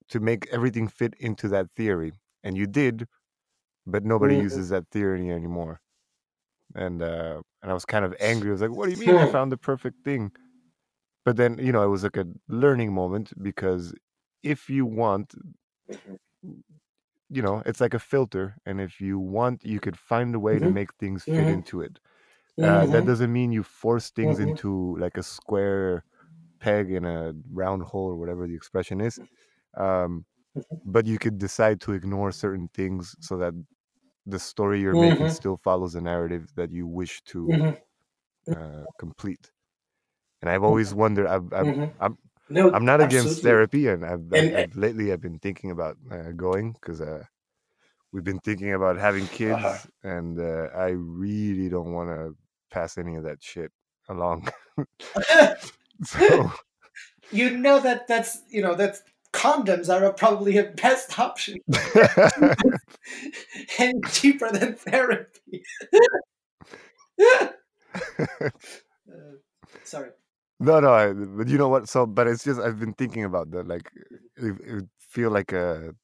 to make everything fit into that theory. And you did but nobody Mhm. uses that theory anymore. And uh and i was kind of angry. I was like what do you mean i found the perfect thing? But then you know it was like a learning moment because if you want you know, it's like a filter, and if you want, you could find a way to Mhm. make things fit Mhm. into it. Uh, that Mhm. doesn't mean you force things Mhm. into like a square peg in a round hole or whatever the expression is. Um, Mhm. but you could decide to ignore certain things so that the story you're making Mhm. still follows a narrative that you wish to Mhm. uh, complete. And I've always wondered. I've, I've, Mhm. I'm No, I'm not against therapy, and I've, I've, And- lately I've been thinking about uh, going because uh, we've been thinking about having kids, Uh-huh. and uh, I really don't want to pass any of that shit along. <laughs> so <laughs> you know that that's you know that condoms are probably a best option <laughs> and cheaper than therapy. Uh, sorry. No, no, I, but you know what? So, but it's just I've been thinking about that. Like, it, it would feel like a,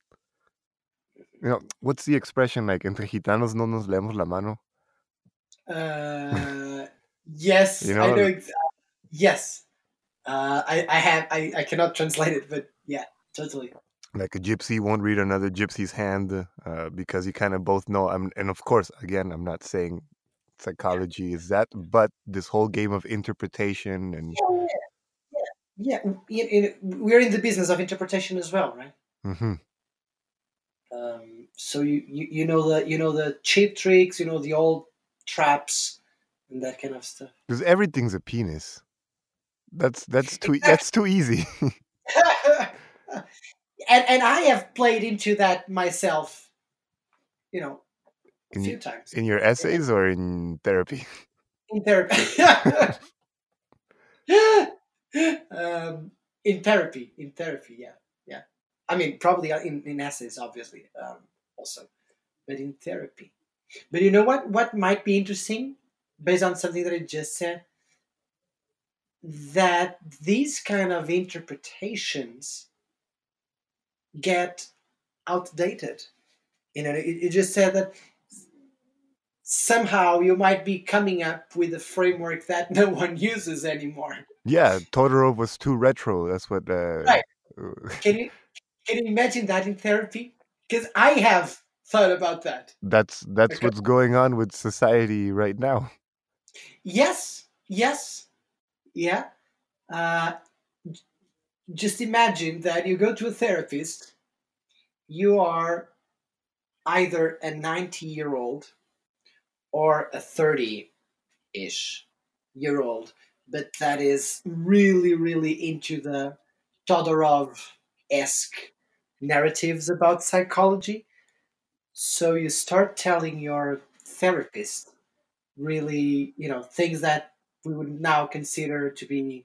you know, what's the expression like? Entre gitanos no nos leemos la mano. Uh, <laughs> yes, You I know, know. Ex- yes, uh, I I have I, I cannot translate it, but yeah, totally. like a gypsy won't read another gypsy's hand uh, because you kind of both know I'm, and of course again i'm not saying psychology is that but this whole game of interpretation and Yeah, in, in, we're in the business of interpretation as well, right? Mm-hmm. Um, so you, you you know the you know the cheap tricks, you know the old traps, and that kind of stuff. because everything's a penis that's that's too that's too easy <laughs> <laughs> and and I have played into that myself, you know, a in, few times in your essays or in therapy in therapy. <laughs> um, in therapy, in therapy, yeah, yeah. I mean, probably in in essays, obviously, um, also, but in therapy. But you know what? What might be interesting, based on something that I just said, that these kind of interpretations get outdated. You know, it, it just said that somehow you might be coming up with a framework that no one uses anymore. yeah Todorov was too retro that's what uh, Right. uh, Can you can you imagine that in therapy? Because I have thought about that. that's that's Okay. what's going on with society right now Yes, yes, yeah. Uh, just imagine that you go to a therapist. You are either a ninety-year-old or a thirty-ish year old, but that is really, really into the Todorov-esque narratives about psychology. So you start telling your therapist really, you know, things that we would now consider to be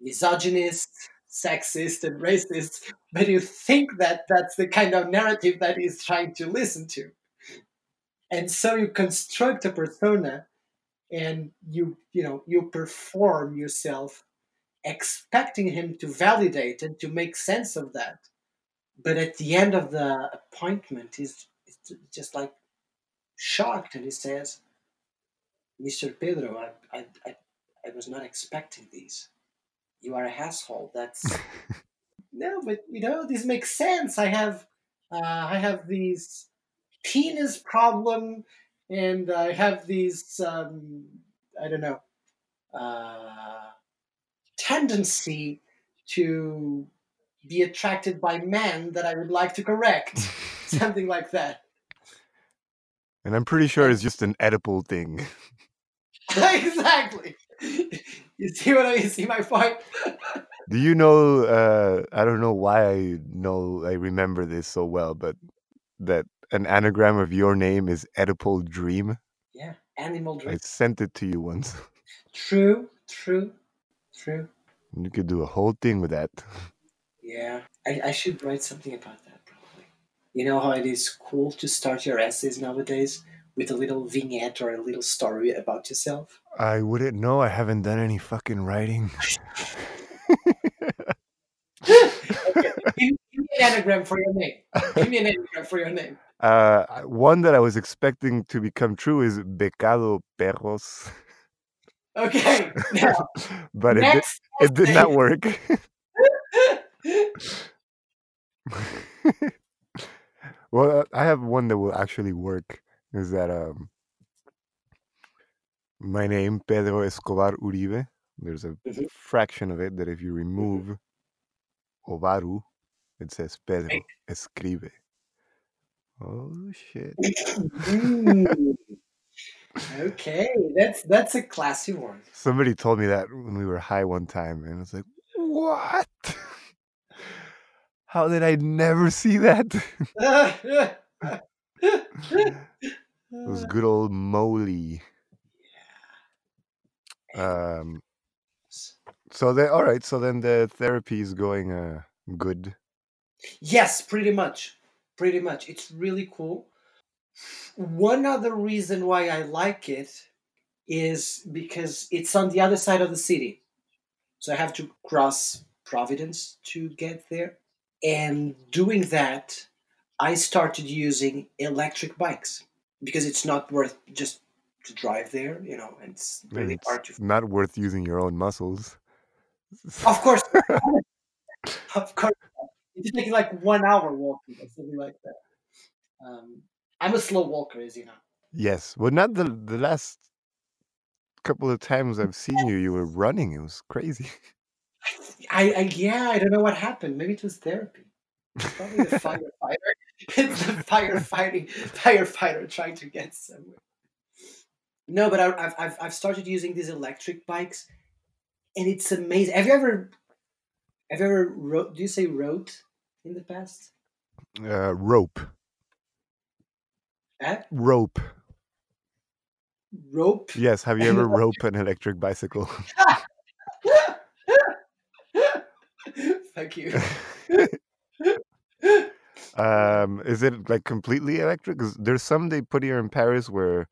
misogynist, sexist, and racist, but you think that that's the kind of narrative that he's trying to listen to. And so you construct a persona and you, you know, you perform yourself expecting him to validate and to make sense of that. But at the end of the appointment, he's, he's just like shocked and he says, Mr. Pedro, I, I, I, I was not expecting these. You are a asshole. That's <laughs> no, but you know this makes sense. I have, uh, I have these penis problem, and I have these, um, I don't know, uh, tendency to be attracted by men that I would like to correct, <laughs> something like that. and i'm pretty sure it's just an Oedipal thing <laughs> exactly. You see what I you see my point? <laughs> Do you know? Uh, I don't know why I know I remember this so well, but that an anagram of your name is Oedipal Dream. Yeah, animal Dream. I sent it to you once. <laughs> True, true, true. You could do a whole thing with that. Yeah, I, I should write something about that probably. You know how it is cool to start your essays nowadays with a little vignette or a little story about yourself? I wouldn't know. I haven't done any fucking writing. <laughs> <laughs> Okay, give, give me an anagram for your name. Give me an anagram for your name. Uh, one that I was expecting to become true is Becado Perros, Okay, <laughs> now, but it did, it did not work. <laughs> Well, uh, I have one that will actually work. Is that um, my name Pedro Escobar Uribe? There's a Mhm. fraction of it that if you remove Ovaru, it says Pedro. Escribe. Oh shit! <laughs> Okay, that's that's a classy one. Somebody told me that when we were high one time, and I was like, "What? How did I never see that?" It was good <laughs> old Moly. Yeah. Um. So then, all right. So then the therapy is going uh good. Yes, pretty much. Pretty much. It's really cool. One other reason why I like it is because it's on the other side of the city. So I have to cross Providence to get there. And doing that, I started using electric bikes because it's not worth just to drive there, you know, and it's really it's hard to. not worth using your own muscles. Of course, <laughs> of course. It's taking like one hour walking or something like that. Um, I'm a slow walker, as you know. yes, well, not the the last couple of times I've seen you, you were running. It was crazy. <laughs> I, I yeah, I don't know what happened. Maybe it was therapy. It's probably the <laughs> firefighter. <laughs> It's the firefighting firefighter trying to get somewhere. No, but I, I've, I've I've started using these electric bikes, and it's amazing. Have you ever have you ever wrote? Do you say wrote in the past? Uh, rope, Eh? rope. Rope. Yes. Have you ever <laughs> rope an electric bicycle? <laughs> Thank you. <laughs> um, is it like completely electric? 'Cause there's some they put here in Paris where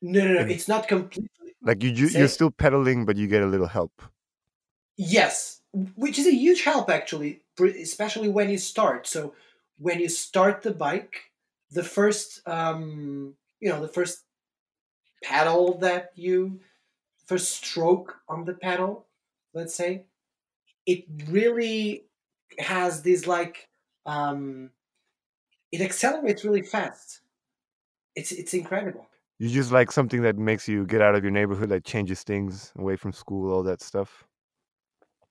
No, no, no. And- It's not completely. like you Say- you're still pedaling, but you get a little help. Yes, which is a huge help actually, especially when you start. So when you start the bike, the first, um, you know, the first pedal that you, first stroke on the pedal, let's say, it really has this like, um, it accelerates really fast. It's it's incredible. You just like something that makes you get out of your neighborhood, that changes things away from school, all that stuff.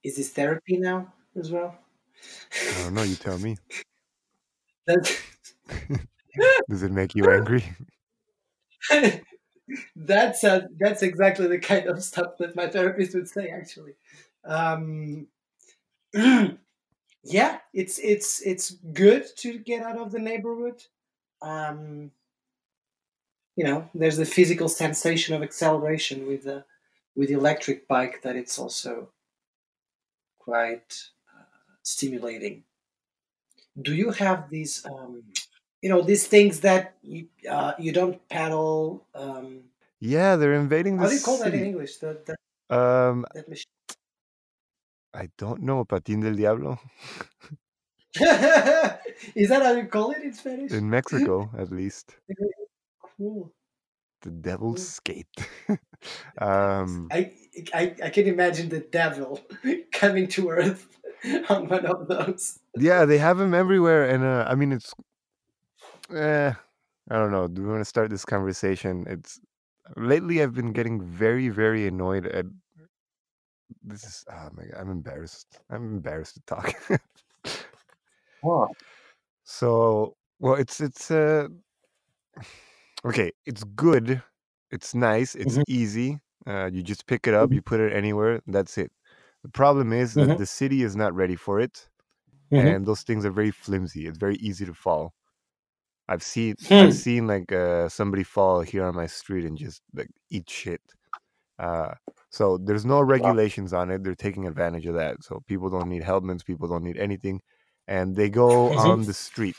Is this therapy now as well? I don't know. You tell me. <laughs> <laughs> Does it make you angry? <laughs> that's uh, that's exactly the kind of stuff that my therapist would say actually um, <clears throat> yeah it's it's it's good to get out of the neighborhood um, you know there's the physical sensation of acceleration with the with the electric bike that it's also quite uh, stimulating do you have these um, you know these things that you uh, you don't paddle? um, Yeah, they're invading the how do you call that in. English? That that, Um, that machine. I don't know. Patín del Diablo <laughs> Is that how you call it in Spanish? in Mexico, at least. <laughs> Cool. The Devil's Cool. Skate. <laughs> um, I, I I can imagine the devil <laughs> coming to Earth <laughs> on one of those. yeah, they have them everywhere, and uh, I mean, it's. Eh, I don't know. Do we want to start this conversation? It's lately I've been getting very, very annoyed at. This is. Oh my god! I'm embarrassed. I'm embarrassed to talk. Wow. So, well, it's it's uh okay, it's good. It's nice. It's Mhm. easy. Uh, you just pick it up, Mhm. you put it anywhere. That's it. The problem is that Mhm. the city is not ready for it, Mhm. and those things are very flimsy. It's very easy to fall. I've seen Hmm. I've seen like uh, somebody fall here on my street and just like eat shit. Uh, so there's no regulations on it. They're taking advantage of that. So people don't need helmets. People don't need anything, and they go Mhm. on the street.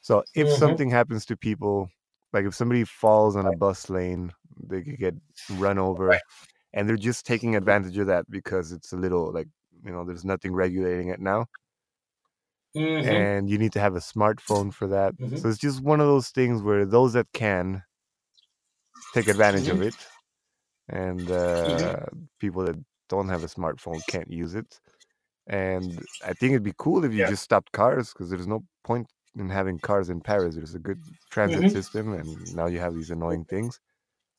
So if Mhm. something happens to people, like if somebody falls on a bus lane, they could get run over, Right. and they're just taking advantage of that because it's a little like you know there's nothing regulating it now, Mhm. and you need to have a smartphone for that. Mhm. So it's just one of those things where those that can take advantage of Mhm. it, and uh, people that don't have a smartphone can't use it. And I think it'd be cool if you Yeah. just stopped cars because there's no point in having cars in Paris. There's a good transit Mhm. system, and now you have these annoying <laughs> things.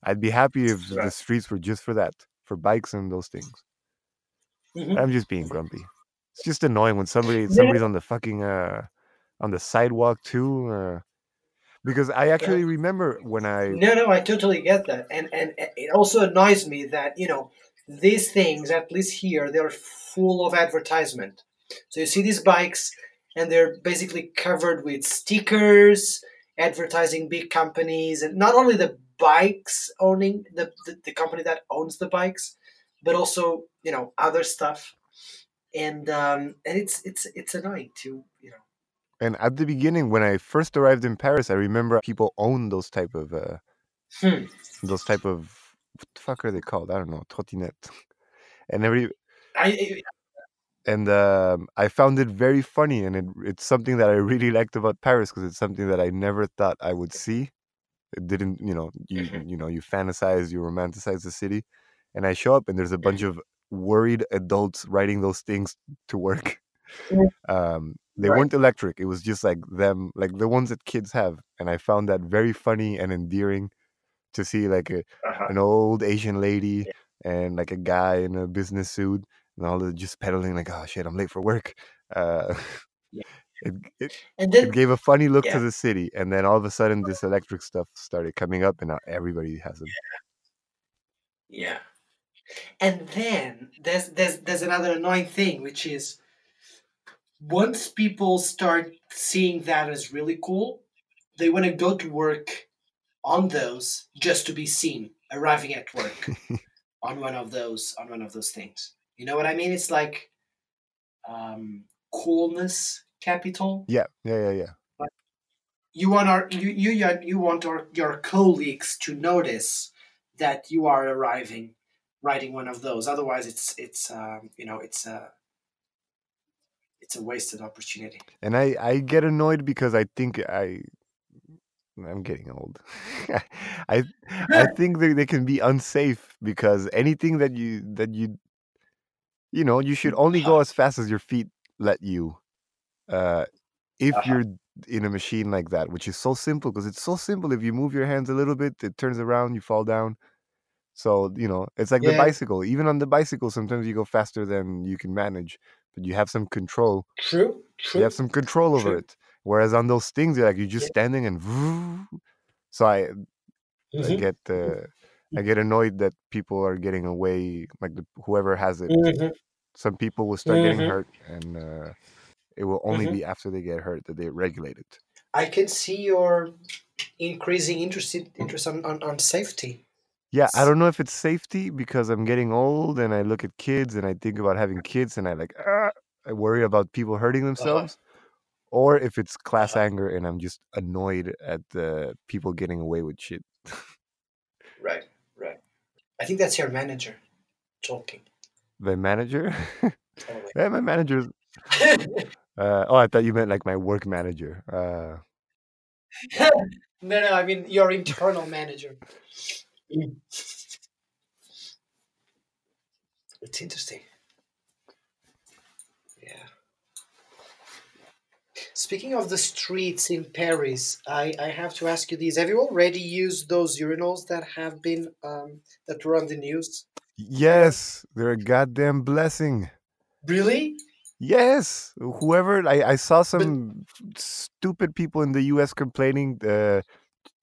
I'd be happy if the streets were just for that, for bikes and those things. Mhm. I'm just being grumpy. It's just annoying when somebody somebody's on the fucking uh on the sidewalk too. Uh, because I actually remember when I No, no, I totally get that, and and it also annoys me that you know these things, at least here, they're full of advertisement. So you see these bikes, and they're basically covered with stickers, advertising big companies, and not only the bikes owning the the, the company that owns the bikes, but also you know other stuff, and um, and it's it's it's annoying to you know. and at the beginning when I first arrived in Paris, I remember people own those type of uh Hmm. those type of what the fuck are they called? I don't know, trottinette. <laughs> And every I and um, I found it very funny, and it, it's something that I really liked about Paris because it's something that I never thought I would see. It didn't, you know, you Mhm. you know, you fantasize, you romanticize the city, and I show up, and there's a bunch of worried adults riding those things to work. Mm. <laughs> Um, they Right. weren't electric; it was just like them, like the ones that kids have, and I found that very funny and endearing to see like a, uh-huh. an old Asian lady and like a guy in a business suit and all the just pedaling like, oh shit, I'm late for work. Uh, Yeah. <laughs> it, it and it gave a funny look Yeah. to the city, and then all of a sudden this electric stuff started coming up, and now everybody has them. Yeah. And then there's there's there's another annoying thing, which is once people start seeing that as really cool, they want to go to work on those just to be seen arriving at work <laughs> on one of those on one of those things. You know what I mean? It's like um, coolness capital. Yeah, yeah, yeah, yeah. You want our you you you want our, your colleagues to notice that you are arriving writing one of those. Otherwise, it's it's um, you know it's a it's a wasted opportunity. And I I get annoyed because I think I I'm getting old. <laughs> I I <laughs> think they, they can be unsafe because anything that you that you you know you should only go as fast as your feet let you. Uh, if Uh-huh. you're in a machine like that, which is so simple because it's so simple. If you move your hands a little bit, it turns around, you fall down. So you know it's like the bicycle. Even on the bicycle, sometimes you go faster than you can manage, but you have some control. True. True. You have some control over True. it. Whereas on those things, you're like you're just Yeah. standing and. <laughs> So I I Mhm. get uh, I get annoyed that people are getting away like the, whoever has it. Mhm. Some people will start getting Mhm. hurt, and uh, it will only Mhm. be after they get hurt that they regulate it. I can see your increasing interest interest on, on, on safety. Yeah, I don't know if it's safety because I'm getting old and I look at kids and I think about having kids and I like ah, I worry about people hurting themselves, or if it's class Uh-huh. anger and I'm just annoyed at the people getting away with shit. Right. I think that's your manager talking. The manager, Totally. <laughs> yeah, my manager's. <laughs> Uh, oh, I thought you meant like my work manager. Uh, <laughs> no, no, I mean your internal manager. It's interesting. Speaking of the streets in Paris, I, I have to ask you these. Have you already used those urinals that have been um, that were on the news? yes, they're a goddamn blessing. Really? Yes, whoever I, I saw some stupid people in the U.S. complaining. Uh,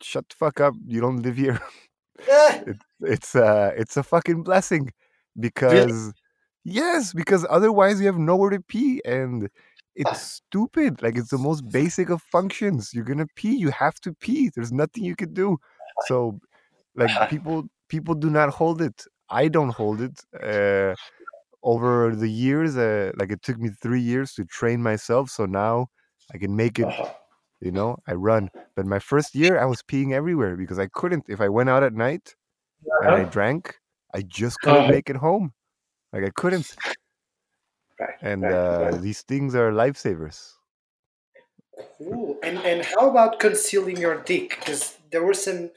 shut the fuck up! You don't live here. <laughs> Ah, it's uh it's a fucking blessing because yes because otherwise you have nowhere to pee and it's <laughs> stupid like it's the most basic of functions you're gonna pee you have to pee there's nothing you could do so like <laughs> people people do not hold it i don't hold it uh over the years uh, like it took me three years to train myself so now i can make it you know i run but my first year i was peeing everywhere because i couldn't if i went out at night and I drank, I just couldn't Uh-huh. make it home. Like I couldn't. Right, And right, uh, right. these things are lifesavers. Cool. And and how about concealing your dick? Because there were some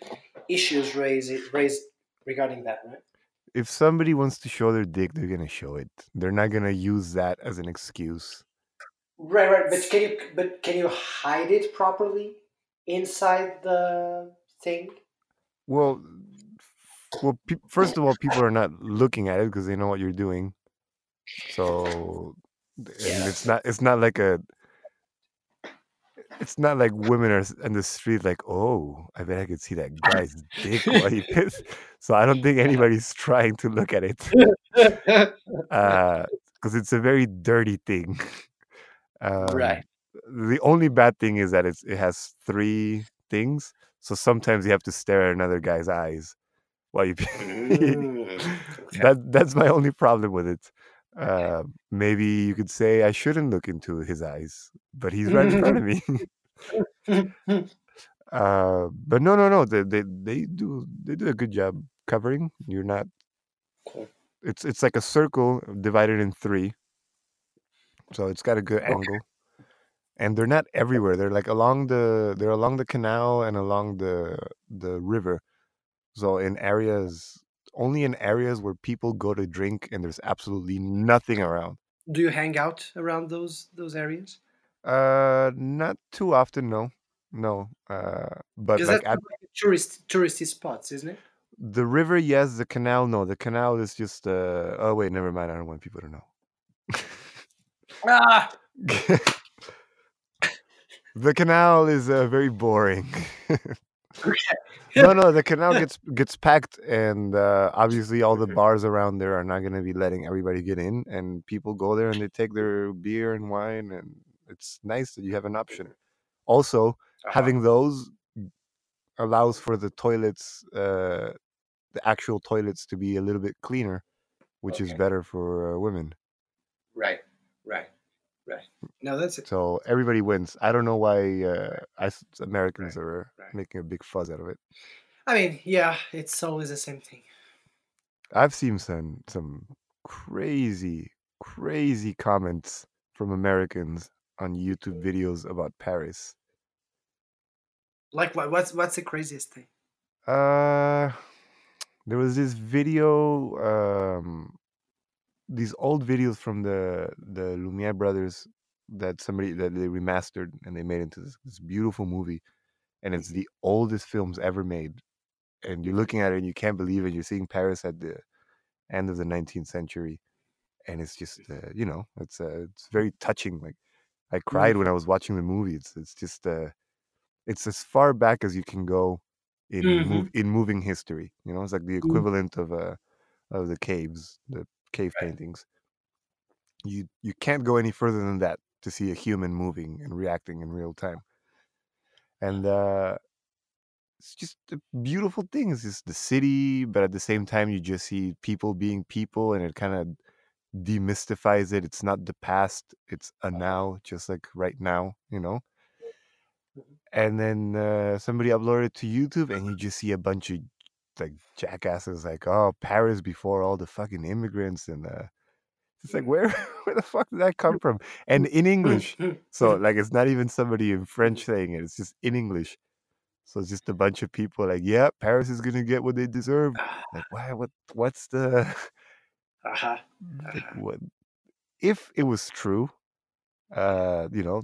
issues raised raised regarding that, right? If somebody wants to show their dick, they're gonna show it. They're not gonna use that as an excuse. Right, right. But can you but can you hide it properly inside the thing? Well, well. Pe- first of all, people are not looking at it because they know what you're doing. So, Yeah. it's not. It's not like a. It's not like women are in the street like, oh, I bet I could see that guy's dick while he <laughs> piss. So I don't think anybody's trying to look at it <laughs> because it's a very dirty thing. <laughs> Um, right. the only bad thing is that it's it has three things. So sometimes you have to stare at another guy's eyes while you. pee. Mm, okay. that that's my only problem with it. Uh, maybe you could say I shouldn't look into his eyes, but he's right in front of me. <laughs> uh, but no, no, no. They, they they do they do a good job covering. You're not. Cool. It's it's like a circle divided in three, so it's got a good Okay. angle. And they're not everywhere. They're like along the they're along the canal and along the the river. So in areas only in areas where people go to drink and there's absolutely nothing around. Do you hang out around those those areas? Uh, not too often, no, no. Uh, but like at like tourist touristy spots, isn't it? the river, yes. The canal, no. The canal is just. Uh, oh wait, never mind. I don't want people to know. Ah, <laughs> the canal is uh, very boring. <laughs> okay. no, no. The <laughs> canal gets gets packed, and uh, obviously all the Mhm. bars around there are not going to be letting everybody get in, and people go there and they take their beer and wine, and it's nice that you have an option. Also, Uh-huh. having those allows for the toilets, uh, the actual toilets, to be a little bit cleaner, which is better for uh, women. Right, right, right. No, that's it. So everybody wins. I don't know why uh, Americans Right, are right. making a big fuzz out of it. I mean, yeah, it's always the same thing. I've seen some some crazy, crazy comments from Americans on YouTube videos about Paris. Like, what? What's what's the craziest thing? Uh, there was this video, um, these old videos from the the Lumiere brothers that somebody that they remastered and they made into this, this beautiful movie, and it's the oldest films ever made. And you're looking at it and you can't believe it. You're seeing Paris at the end of the 19th century, and it's just uh, you know it's uh, it's very touching. Like I cried when I was watching the movie. It's it's just uh, it's as far back as you can go in move in moving history. You know, it's like the Mm. equivalent of uh of the caves, the cave Right. paintings. You you can't go any further than that to see a human moving and reacting in real time. And uh it's just a beautiful thing. It's just the city, but at the same time you just see people being people and it kind of demystifies it. It's not the past, it's a now, just like right now, you know? and then uh, somebody uploaded it to YouTube, and you just see a bunch of like jackasses, like oh Paris before all the fucking immigrants, and uh, it's like where <laughs> where the fuck did that come <laughs> from? And in English, so like it's not even somebody in French saying it; it's just in English. So it's just a bunch of people like, yeah, Paris is gonna get what they deserve. Like, <sighs> why? What? What's the <laughs> uh-huh. like, Uh-huh. what? If it was true, uh, you know,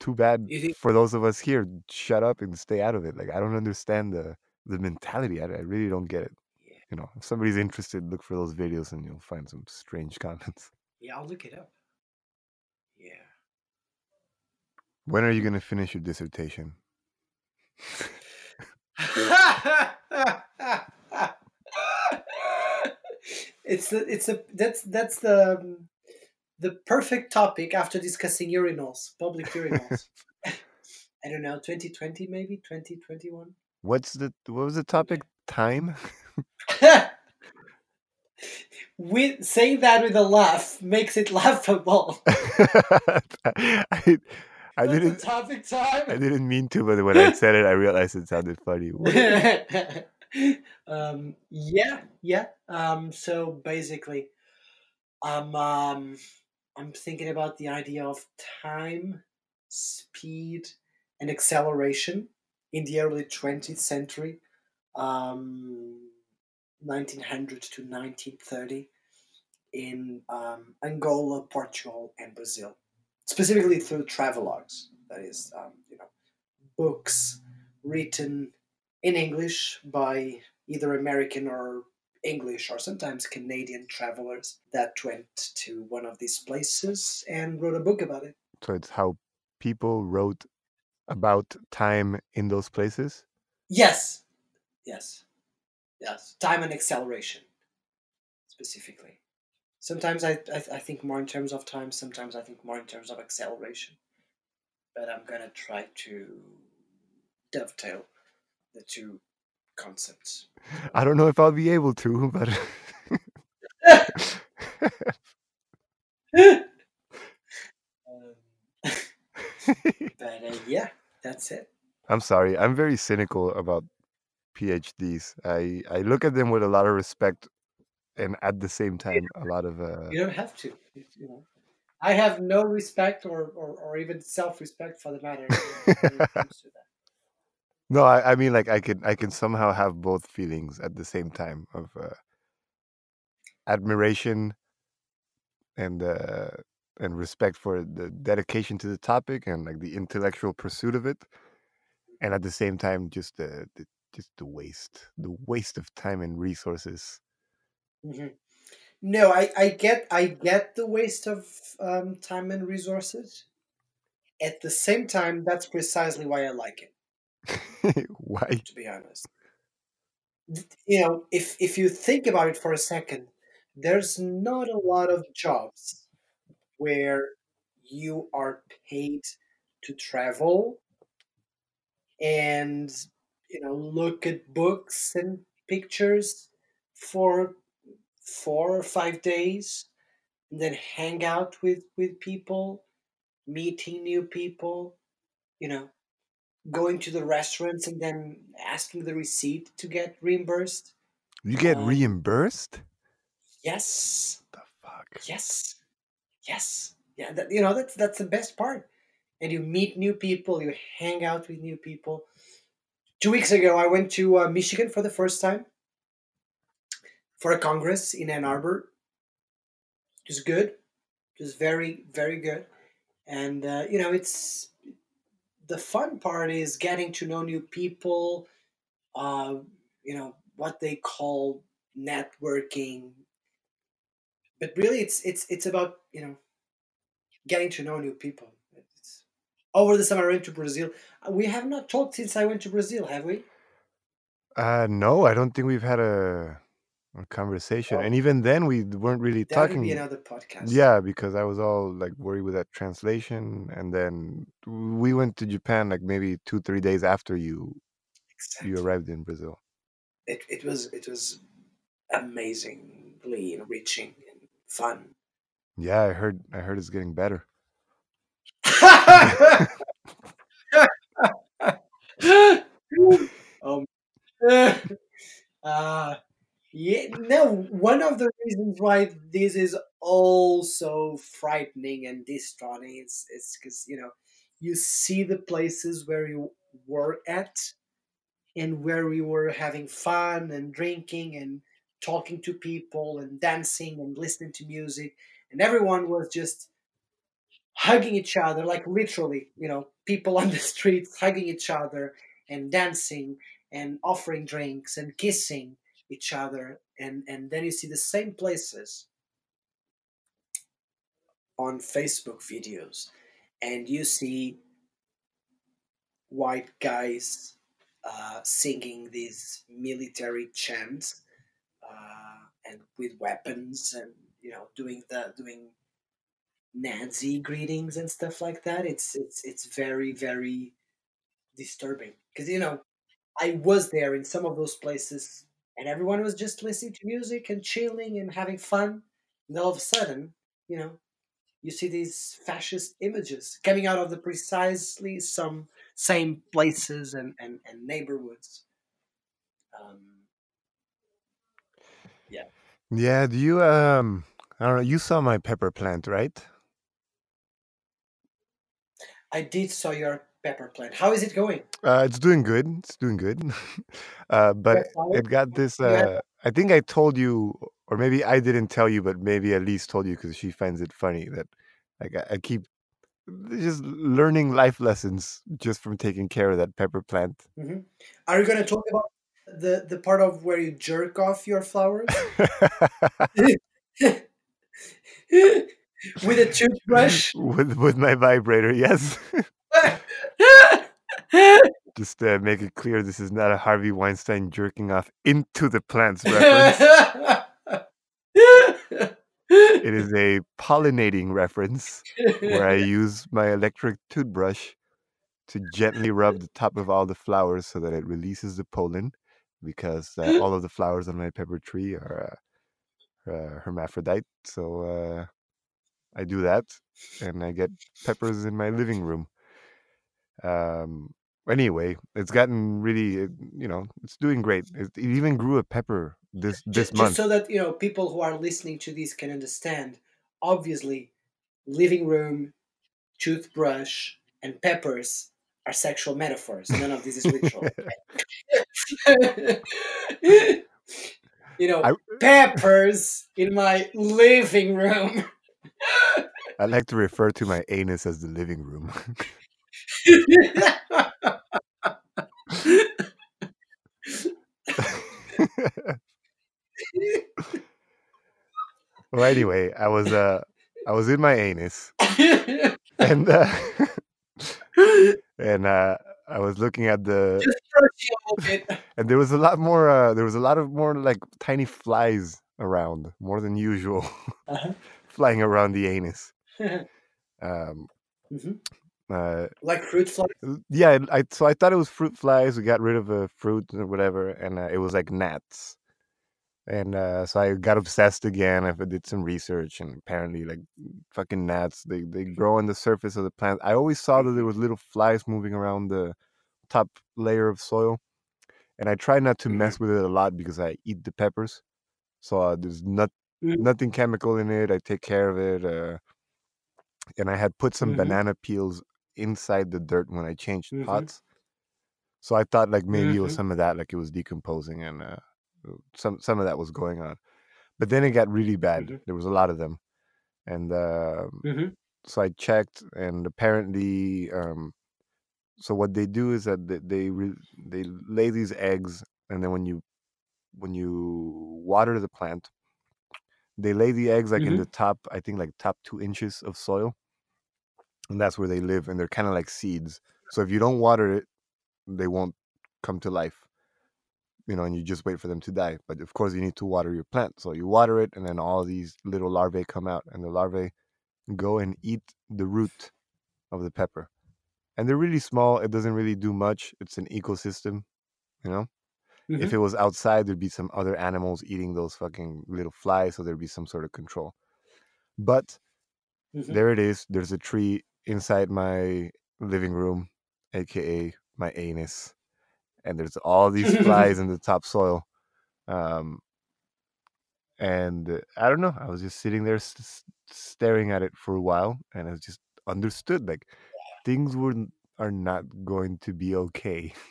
too bad think? for those of us here. Shut up and stay out of it. Like I don't understand the the mentality. I, I really don't get it. Yeah, You know, if somebody's interested, look for those videos and you'll find some strange <laughs> comments. yeah. I'll look it up. Yeah. When are you gonna finish your dissertation? <laughs> it's the it's a that's that's the um, the perfect topic after discussing urinals, public <laughs> urinals. I don't know, 2020 maybe 2021. What's the what was the topic? Time? <laughs> with saying that with a laugh makes it <laughs> laughable. <laughs> I, I didn't the topic time. I didn't mean to, but when I said it, I realized it sounded funny. Um, yeah, yeah. Um, so basically, I'm um, I'm thinking about the idea of time, speed, and acceleration in the early 20th century, um, 1900 to 1930, in um, Angola, Portugal, and Brazil. specifically through travelogues. That is, um, you know, books written in English by either American or English or sometimes Canadian travelers that went to one of these places and wrote a book about it. So it's how people wrote about time in those places. Yes, yes, yes. Time and acceleration, specifically. Sometimes I, I, I think more in terms of time. Sometimes I think more in terms of acceleration. But I'm gonna try to dovetail the two concepts. I don't know if I'll be able to, but <laughs> Um, <laughs> but uh, yeah, that's it. I'm sorry. I'm very cynical about PhDs. I I look at them with a lot of respect, and at the same time, a lot of uh, You don't have to. You know, I have no respect or, or, or even self-respect for the matter when it comes to that. <laughs> no. I, I mean, like I can I can somehow have both feelings at the same time of uh, admiration and uh, and respect for the dedication to the topic and like the intellectual pursuit of it, and at the same time, just the, the just the waste, the waste of time and resources. Mhm. No, I, I get I get the waste of um, time and resources. At the same time, that's precisely why I like it. <laughs> Why? To be honest, you know, if if you think about it for a second, there's not a lot of jobs where you are paid to travel and you know look at books and pictures for four or five days and then hang out with with people meeting new people you know going to the restaurants and then asking the receipt to get reimbursed You get um, reimbursed? yes The fuck? yes yes. Yeah that, you know that's that's the best part. And you meet new people you hang out with new people. Two weeks ago i went to uh, michigan for the first time for a congress in ann arbor. It was good. It was very very good. And uh, you know it's the fun part is getting to know new people uh, you know what they call networking. But really it's it's it's about you know getting to know new people. It's, over the summer i went to brazil. We have not talked since i went to brazil have we? Uh, no, I don't think we've had a, a conversation, well and even then, we weren't really that would be talking. another podcast. Yeah, because I was all like worried with that translation, and then we went to Japan like maybe two, three days after you you arrived in Brazil. it, it was it was amazingly enriching and fun Yeah, I heard. I heard it's getting better. <laughs> um, <laughs> uh, yeah, no, one of the reasons why this is also frightening and distraughting is is because you know you see the places where you were at and where we were having fun and drinking and talking to people and dancing and listening to music and everyone was just hugging each other like literally you know people on the <laughs> streets hugging each other and dancing and offering drinks and kissing each other. And and then you see the same places on facebook videos. And you see white guys uh, singing these military chants uh, and with weapons and you know doing the doing Nazi greetings and stuff like that. It's it's it's very very disturbing because you know I was there in some of those places and everyone was just listening to music and chilling and having fun. And all of a sudden, you know, you see these fascist images coming out of the precisely some same places and and, and neighborhoods. Um, yeah. Do you um? I don't know. You saw my pepper plant, right? I did saw your pepper plant. How is it going? Uh, it's doing good. It's doing good. <laughs> uh, but it got this. Uh, I think I told you, or maybe I didn't tell you, but maybe Elise told you because she finds it funny that like I, I keep just learning life lessons just from taking care of that pepper plant. hmm Are you going to talk about the the part of where you jerk off your flowers <laughs> <laughs> with a toothbrush? with with my vibrator, yes. <laughs> Just uh, make it clear this is not a Harvey Weinstein jerking off into the plants reference. it is a pollinating reference where I use my electric toothbrush to gently rub the top of all the flowers so that it releases the pollen because uh, <laughs> all of the flowers on my pepper tree are uh, uh, hermaphrodite. So uh, I do that and I get peppers in my living room. Um, anyway, it's gotten really, you know, it's doing great. It, it even grew a pepper this this just, month. just so that you know people who are listening to this can understand obviously living room toothbrush and peppers are sexual metaphors. None of this is literal <laughs> <laughs> you know I- peppers in my living room. <laughs> I like to refer to my anus as the living room. well, anyway, I was uh, I was in my anus, and uh, and uh, I was looking at the, just brushing a little bit <laughs> and there was a lot more. Uh, there was a lot of more like tiny flies around, more than usual, Uh-huh. <laughs> flying around the anus. <laughs> Um, Mhm. uh, like fruit flies yeah, I so I thought it was fruit flies. We got rid of a fruit or whatever, and uh, it was like gnats. And uh, so I got obsessed again. I did some research, and apparently, like fucking gnats, they they grow on the surface of the plant. I always saw that there was little flies moving around the top layer of soil, and I try not to mess with it a lot because I eat the peppers. So uh, there's not Mhm. nothing chemical in it. I take care of it, uh, and I had put some Mhm. banana peels inside the dirt when I changed Mhm. pots. So I thought like maybe it was Mhm. some of that, like it was decomposing, and uh, some some of that was going on. But then it got really bad. Mhm. There was a lot of them, and um Mhm. so I checked, and apparently, um, so what they do is that they they, re- they lay these eggs, and then when you when you water the plant, they lay the eggs like in Mhm. the top, I think like top two inches of soil, and that's where they live, and they're kind of like seeds. So if you don't water it, they won't come to life. You know, and you just wait for them to die. But of course, you need to water your plant. So you water it, and then all these little larvae come out, and the larvae go and eat the root of the pepper. And they're really small. It doesn't really do much. It's an ecosystem, you know. If Mhm. it was outside, there'd be some other animals eating those fucking little flies, so there'd be some sort of control. But Mhm. there it is. There's a tree inside my living room, aka my anus, and there's all these <laughs> flies in the topsoil. Um, and uh, I don't know. I was just sitting there staring at it for a while, and I just understood like things were are not going to be okay. <laughs>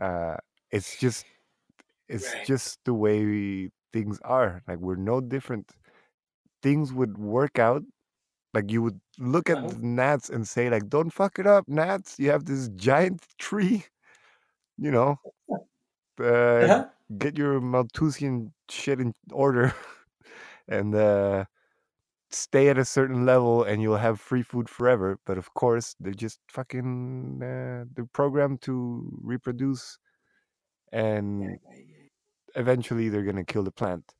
Uh, it's just it's Right. just the way we, things are. Like we're no different. Things would work out. Like you would look at Uh-huh. the gnats and say, like, "Don't fuck it up, gnats. You have this giant tree. You know, uh, Uh-huh. get your Malthusian shit in order, <laughs> and uh, stay at a certain level, and you'll have free food forever." But of course, they're just fucking. Uh, they're programmed to reproduce, and eventually they're gonna kill the plant.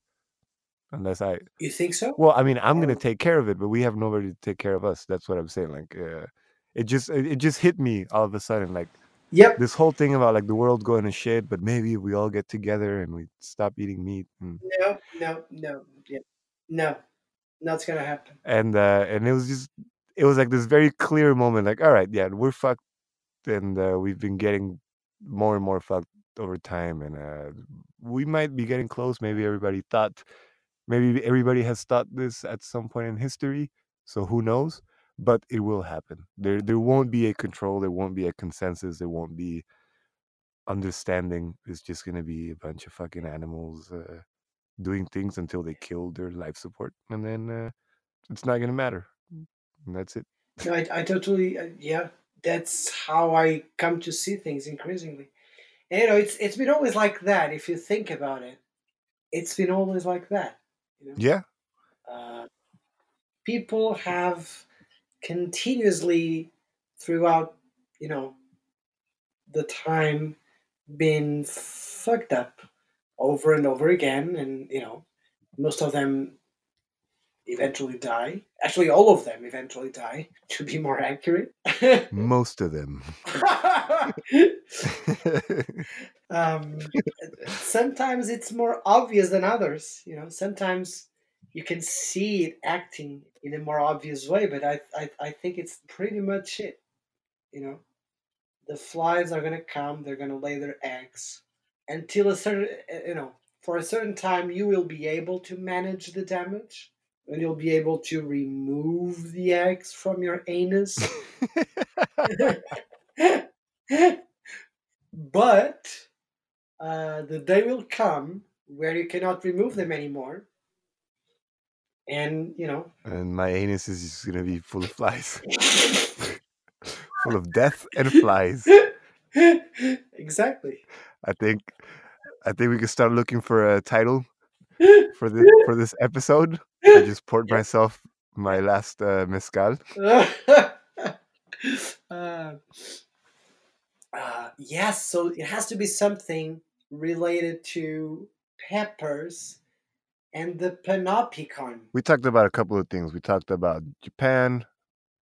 Unless I You think so? Well, I mean, I'm gonna take care of it, but we have nobody to take care of us. That's what I'm saying. Like, uh, it just it, it just hit me all of a sudden. Like Yep. this whole thing about like the world going to shit, but maybe we all get together and we stop eating meat and No, no, no, yeah. no, not gonna happen. and uh, and it was just it was like this very clear moment. Like, all right, yeah, we're fucked, and uh, we've been getting more and more fucked over time, and uh, we might be getting close. Maybe everybody thought, maybe everybody has thought this at some point in history. So who knows? But it will happen. There, there won't be a control. There won't be a consensus. There won't be understanding. It's just gonna be a bunch of fucking animals uh, doing things until they kill their life support, and then uh, it's not gonna matter. And that's it. No, I, I totally, uh, yeah. That's how I come to see things increasingly. And, you know, it's it's been always like that. If you think about it, it's been always like that. You know? Yeah. Uh, people have continuously throughout, you know, the time been fucked up over and over again, and you know, most of them eventually die. Actually, all of them eventually die, <laughs> to be more accurate. Most of them. <laughs> um, sometimes it's more obvious than others. You know, sometimes you can see it acting in a more obvious way, but I, I, I think it's pretty much it. You know, the flies are gonna come, they're gonna lay their eggs until a certain, you know, for a certain time, you will be able to manage the damage and you'll be able to remove the eggs from your anus. <laughs> <laughs> but uh, the day will come where you cannot remove them anymore. And, you know. and my anus is just gonna be full of flies. <laughs> full of death and flies. <laughs> exactly. I think I think we can start looking for a title <laughs> for this for this episode. I just poured myself my last uh, mezcal. uh, uh, yes, so it has to be something related to peppers and the panopticon. We talked about a couple of things. We talked about Japan,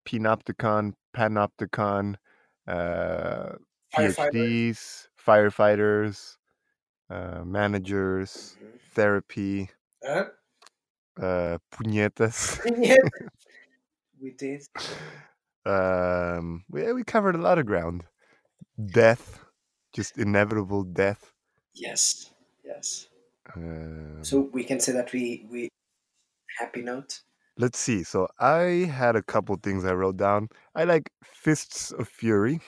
Panopticon, Panopticon, uh, PhDs, firefighters, uh, managers, therapy, Uh, uh, <laughs> puñetas. we did. Um, we, we covered a lot of ground. Death, just inevitable death. Yes, yes. Um, So we can say that we we happy note. let's see. So I had a couple things I wrote down. I like Fists of Fury.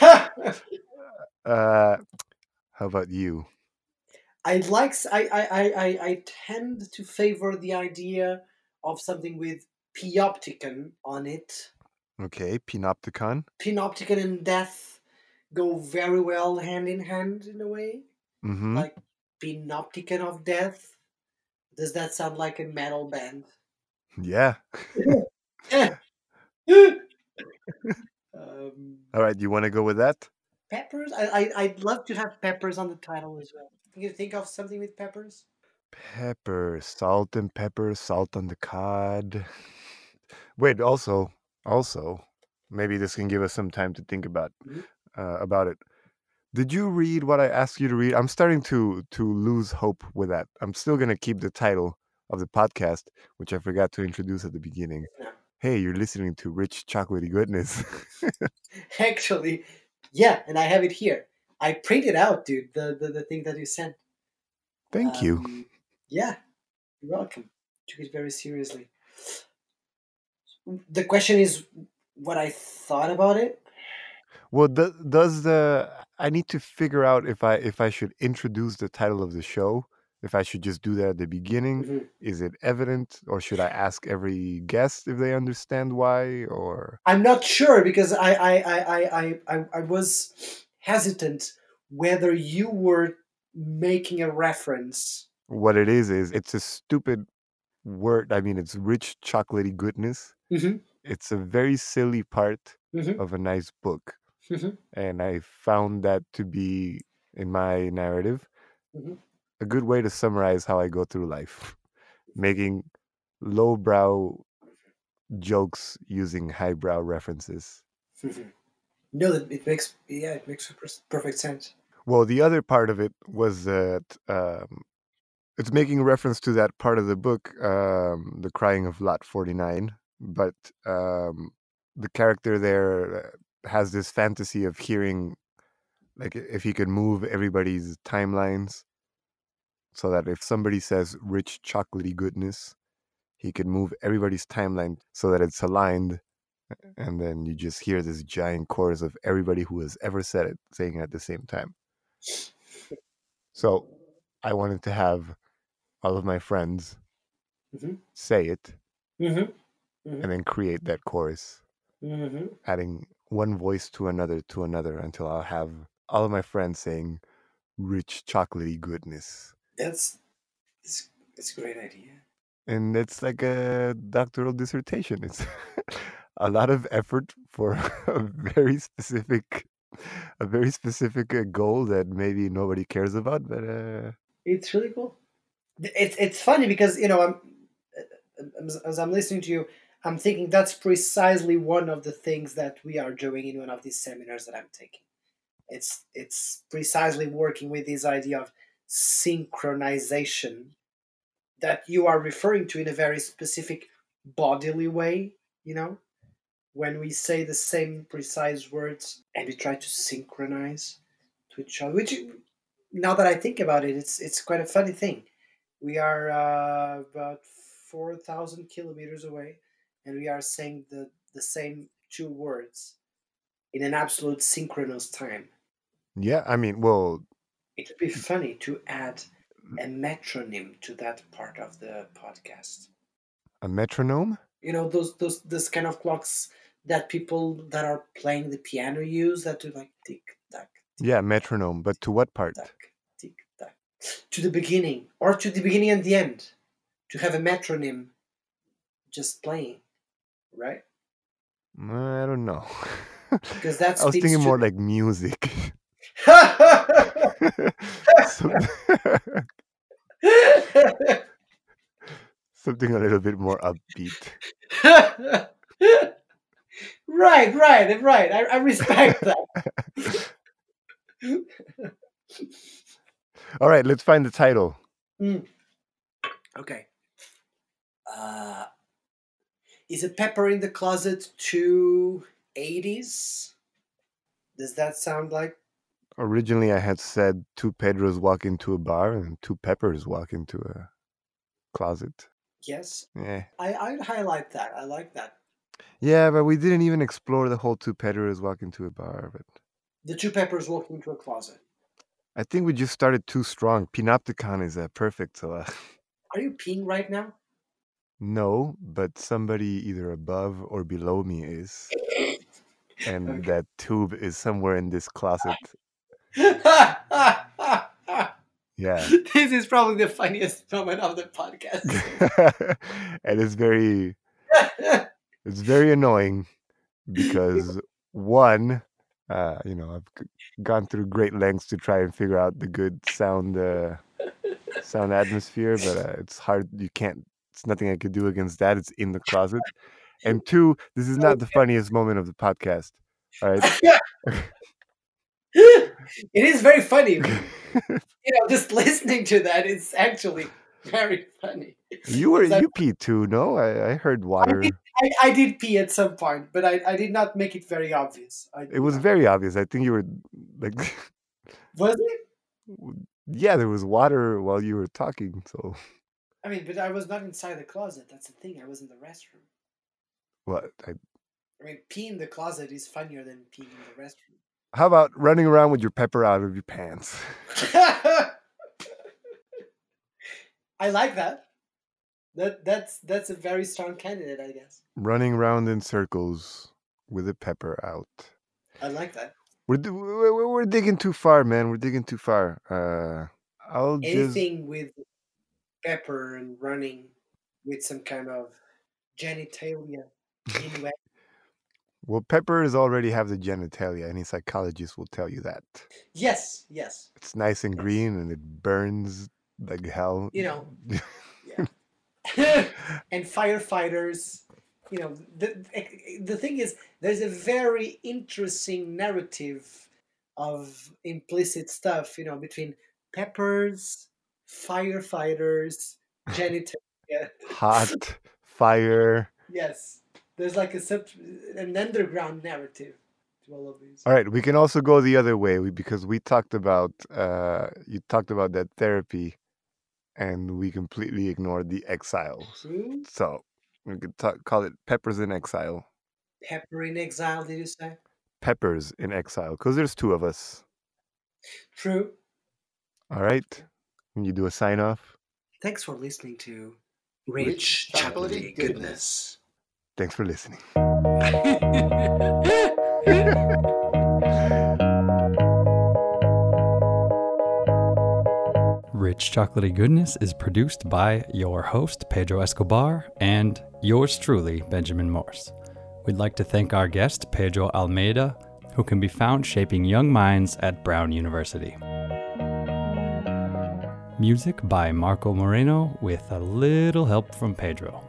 <laughs> Uh, how about you? I like I, I, I, I- tend to favor the idea of something with Panopticon on it. Okay, Panopticon. Panopticon and death go very well hand in hand in a way. Mm-hmm. Like Panopticon of Death. Does that sound like a metal band? Yeah. <laughs> um, All right. You want to go with that? peppers? I, I, I'd love to have peppers on the title as well. Can you think of something with peppers? Pepper, salt and pepper, salt on the cod. <laughs> Wait, also, also, maybe this can give us some time to think about Mhm. uh, about it. Did you read what I asked you to read? I'm starting to to lose hope with that. I'm still gonna keep the title of the podcast, which I forgot to introduce at the beginning. Yeah. Hey, you're listening to Rich Chocolatey Goodness. <laughs> <laughs> Actually, yeah, and I have it here. I printed out, dude, the, the, the thing that you sent. Thank you. Um, Yeah, you're welcome. Took it very seriously. The question is what I thought about it. Well, do, does the I need to figure out if I if I should introduce the title of the show, if I should just do that at the beginning. Mhm. Is it evident, or should I ask every guest if they understand why? Or I'm not sure because I I, I, I, I, I, was hesitant whether you were making a reference. what it is is it's a stupid word. I mean, it's rich chocolatey goodness. Mhm. It's a very silly part Mhm. of a nice book, Mhm. and I found that to be in my narrative Mhm. a good way to summarize how I go through life, <laughs> making lowbrow jokes using highbrow references. Mhm. No, it makes yeah, it makes perfect sense. Well, the other part of it was that um, it's making reference to that part of the book, um, The Crying of Lot 49, but um, the character there uh, has this fantasy of hearing, like, if he could move everybody's timelines so that if somebody says rich chocolatey goodness, he could move everybody's timeline so that it's aligned. And then you just hear this giant chorus of everybody who has ever said it saying it at the same time. So I wanted to have all of my friends Mhm. say it Mm-hmm. and then create that chorus. hmm adding one voice to another to another until I'll have all of my friends saying rich chocolatey goodness. That's it's, it's a great idea. And it's like a doctoral dissertation. It's <laughs> a lot of effort for <laughs> a very specific a very specific uh, goal that maybe nobody cares about, but uh It's really cool. It's it's funny because you know I'm as- as I'm listening to you, I'm thinking that's precisely one of the things that we are doing in one of these seminars that I'm taking. It's it's precisely working with this idea of synchronization that you are referring to in a very specific bodily way. You know, when we say the same precise words and we try to synchronize to each other, which now that I think about it, it's it's quite a funny thing. We are uh, about four thousand kilometers away, and we are saying the the same two words in an absolute synchronous time. yeah, I mean, well, It would be funny to add a metronome to that part of the podcast. a metronome? You know those those this kind of clocks that people that are playing the piano use that do like tick tack Yeah, metronome, but to what part? tack tick tack to the beginning or to the beginning and the end to have a metronome just playing right I don't know. because that's <laughs> I was thinking more like music. <laughs> Something a little bit more upbeat. <laughs> right right right I, I respect that All right, let's find the title. okay uh is a pepper in the closet to 80s does that sound like Originally, I had said two Pedros walk into a bar and two Peppers walk into a closet. yes Yeah. i i'd highlight that i like that Yeah, but we didn't even explore the whole two Pedros walk into a bar. But the two peppers walk into a closet I think we just started too strong. Panopticon is uh, perfect. So, uh, are you peeing right now no, but somebody either above or below me is. And Okay. that tube is somewhere in this closet. Yeah. <laughs> this is probably the funniest moment of the podcast <laughs> and it's very <laughs> it's very annoying because one uh you know i've gone through great lengths to try and figure out the good sound uh sound atmosphere but uh, it's hard you can't it's nothing i could do against that it's in the <laughs> closet and two this is not the funniest moment of the podcast all right <laughs> <laughs> it is very funny. You know, just listening to that, it's actually very funny. you were you peed too no i, I heard water I, I did pee at some point, but I, I did not make it very obvious. I it was very obvious i think you were like Was it? yeah there was water while you were talking so I mean, but I was not inside the closet. That's the thing. I was in the restroom. what I, I mean, peeing in the closet is funnier than peeing in the restroom. how about running around with your pepper out of your pants <laughs> I like that. That that's that's a very strong candidate, I guess. running around in circles with a pepper out I like that. we're, we're, we're- we're digging too far man we're digging too far uh i'll just Anything with pepper and running with some kind of genitalia <laughs> well peppers already have the genitalia any psychologist will tell you that Yes, yes. it's nice and Yes. green and it burns like hell You know, <laughs> <laughs> and firefighters. You know, the the thing is, there's a very interesting narrative of implicit stuff. You know, between peppers, firefighters, genitalia. hot <laughs> fire Yes, there's like a sub, an underground narrative to all of these. all right we can also go the other way because we talked about uh you talked about that therapy and we completely ignored the exiles True. so we could talk, call it peppers in exile Pepper in exile. Did you say? peppers in exile because there's two of us True. all right you do a sign off Thanks for listening to Rich Rich Chocolatey Chocolatey Goodness. Thanks for listening. <laughs> Rich Chocolatey Goodness is produced by your host, Pedro Escobar, and yours truly, Benjamin Morse. We'd like to thank our guest, Pedro Almeida, who can be found shaping young minds at Brown University. Music by Marco Moreno with a little help from Pedro.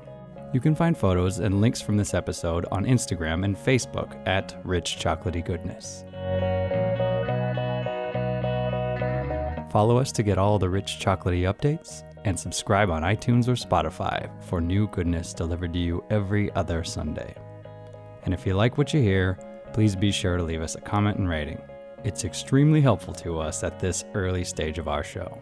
You can find photos and links from this episode on Instagram and Facebook at Rich Chocolatey Goodness. Follow us to get all the rich chocolatey updates, and subscribe on iTunes or Spotify for new goodness delivered to you every other Sunday. And if you like what you hear, please be sure to leave us a comment and rating. It's extremely helpful to us at this early stage of our show.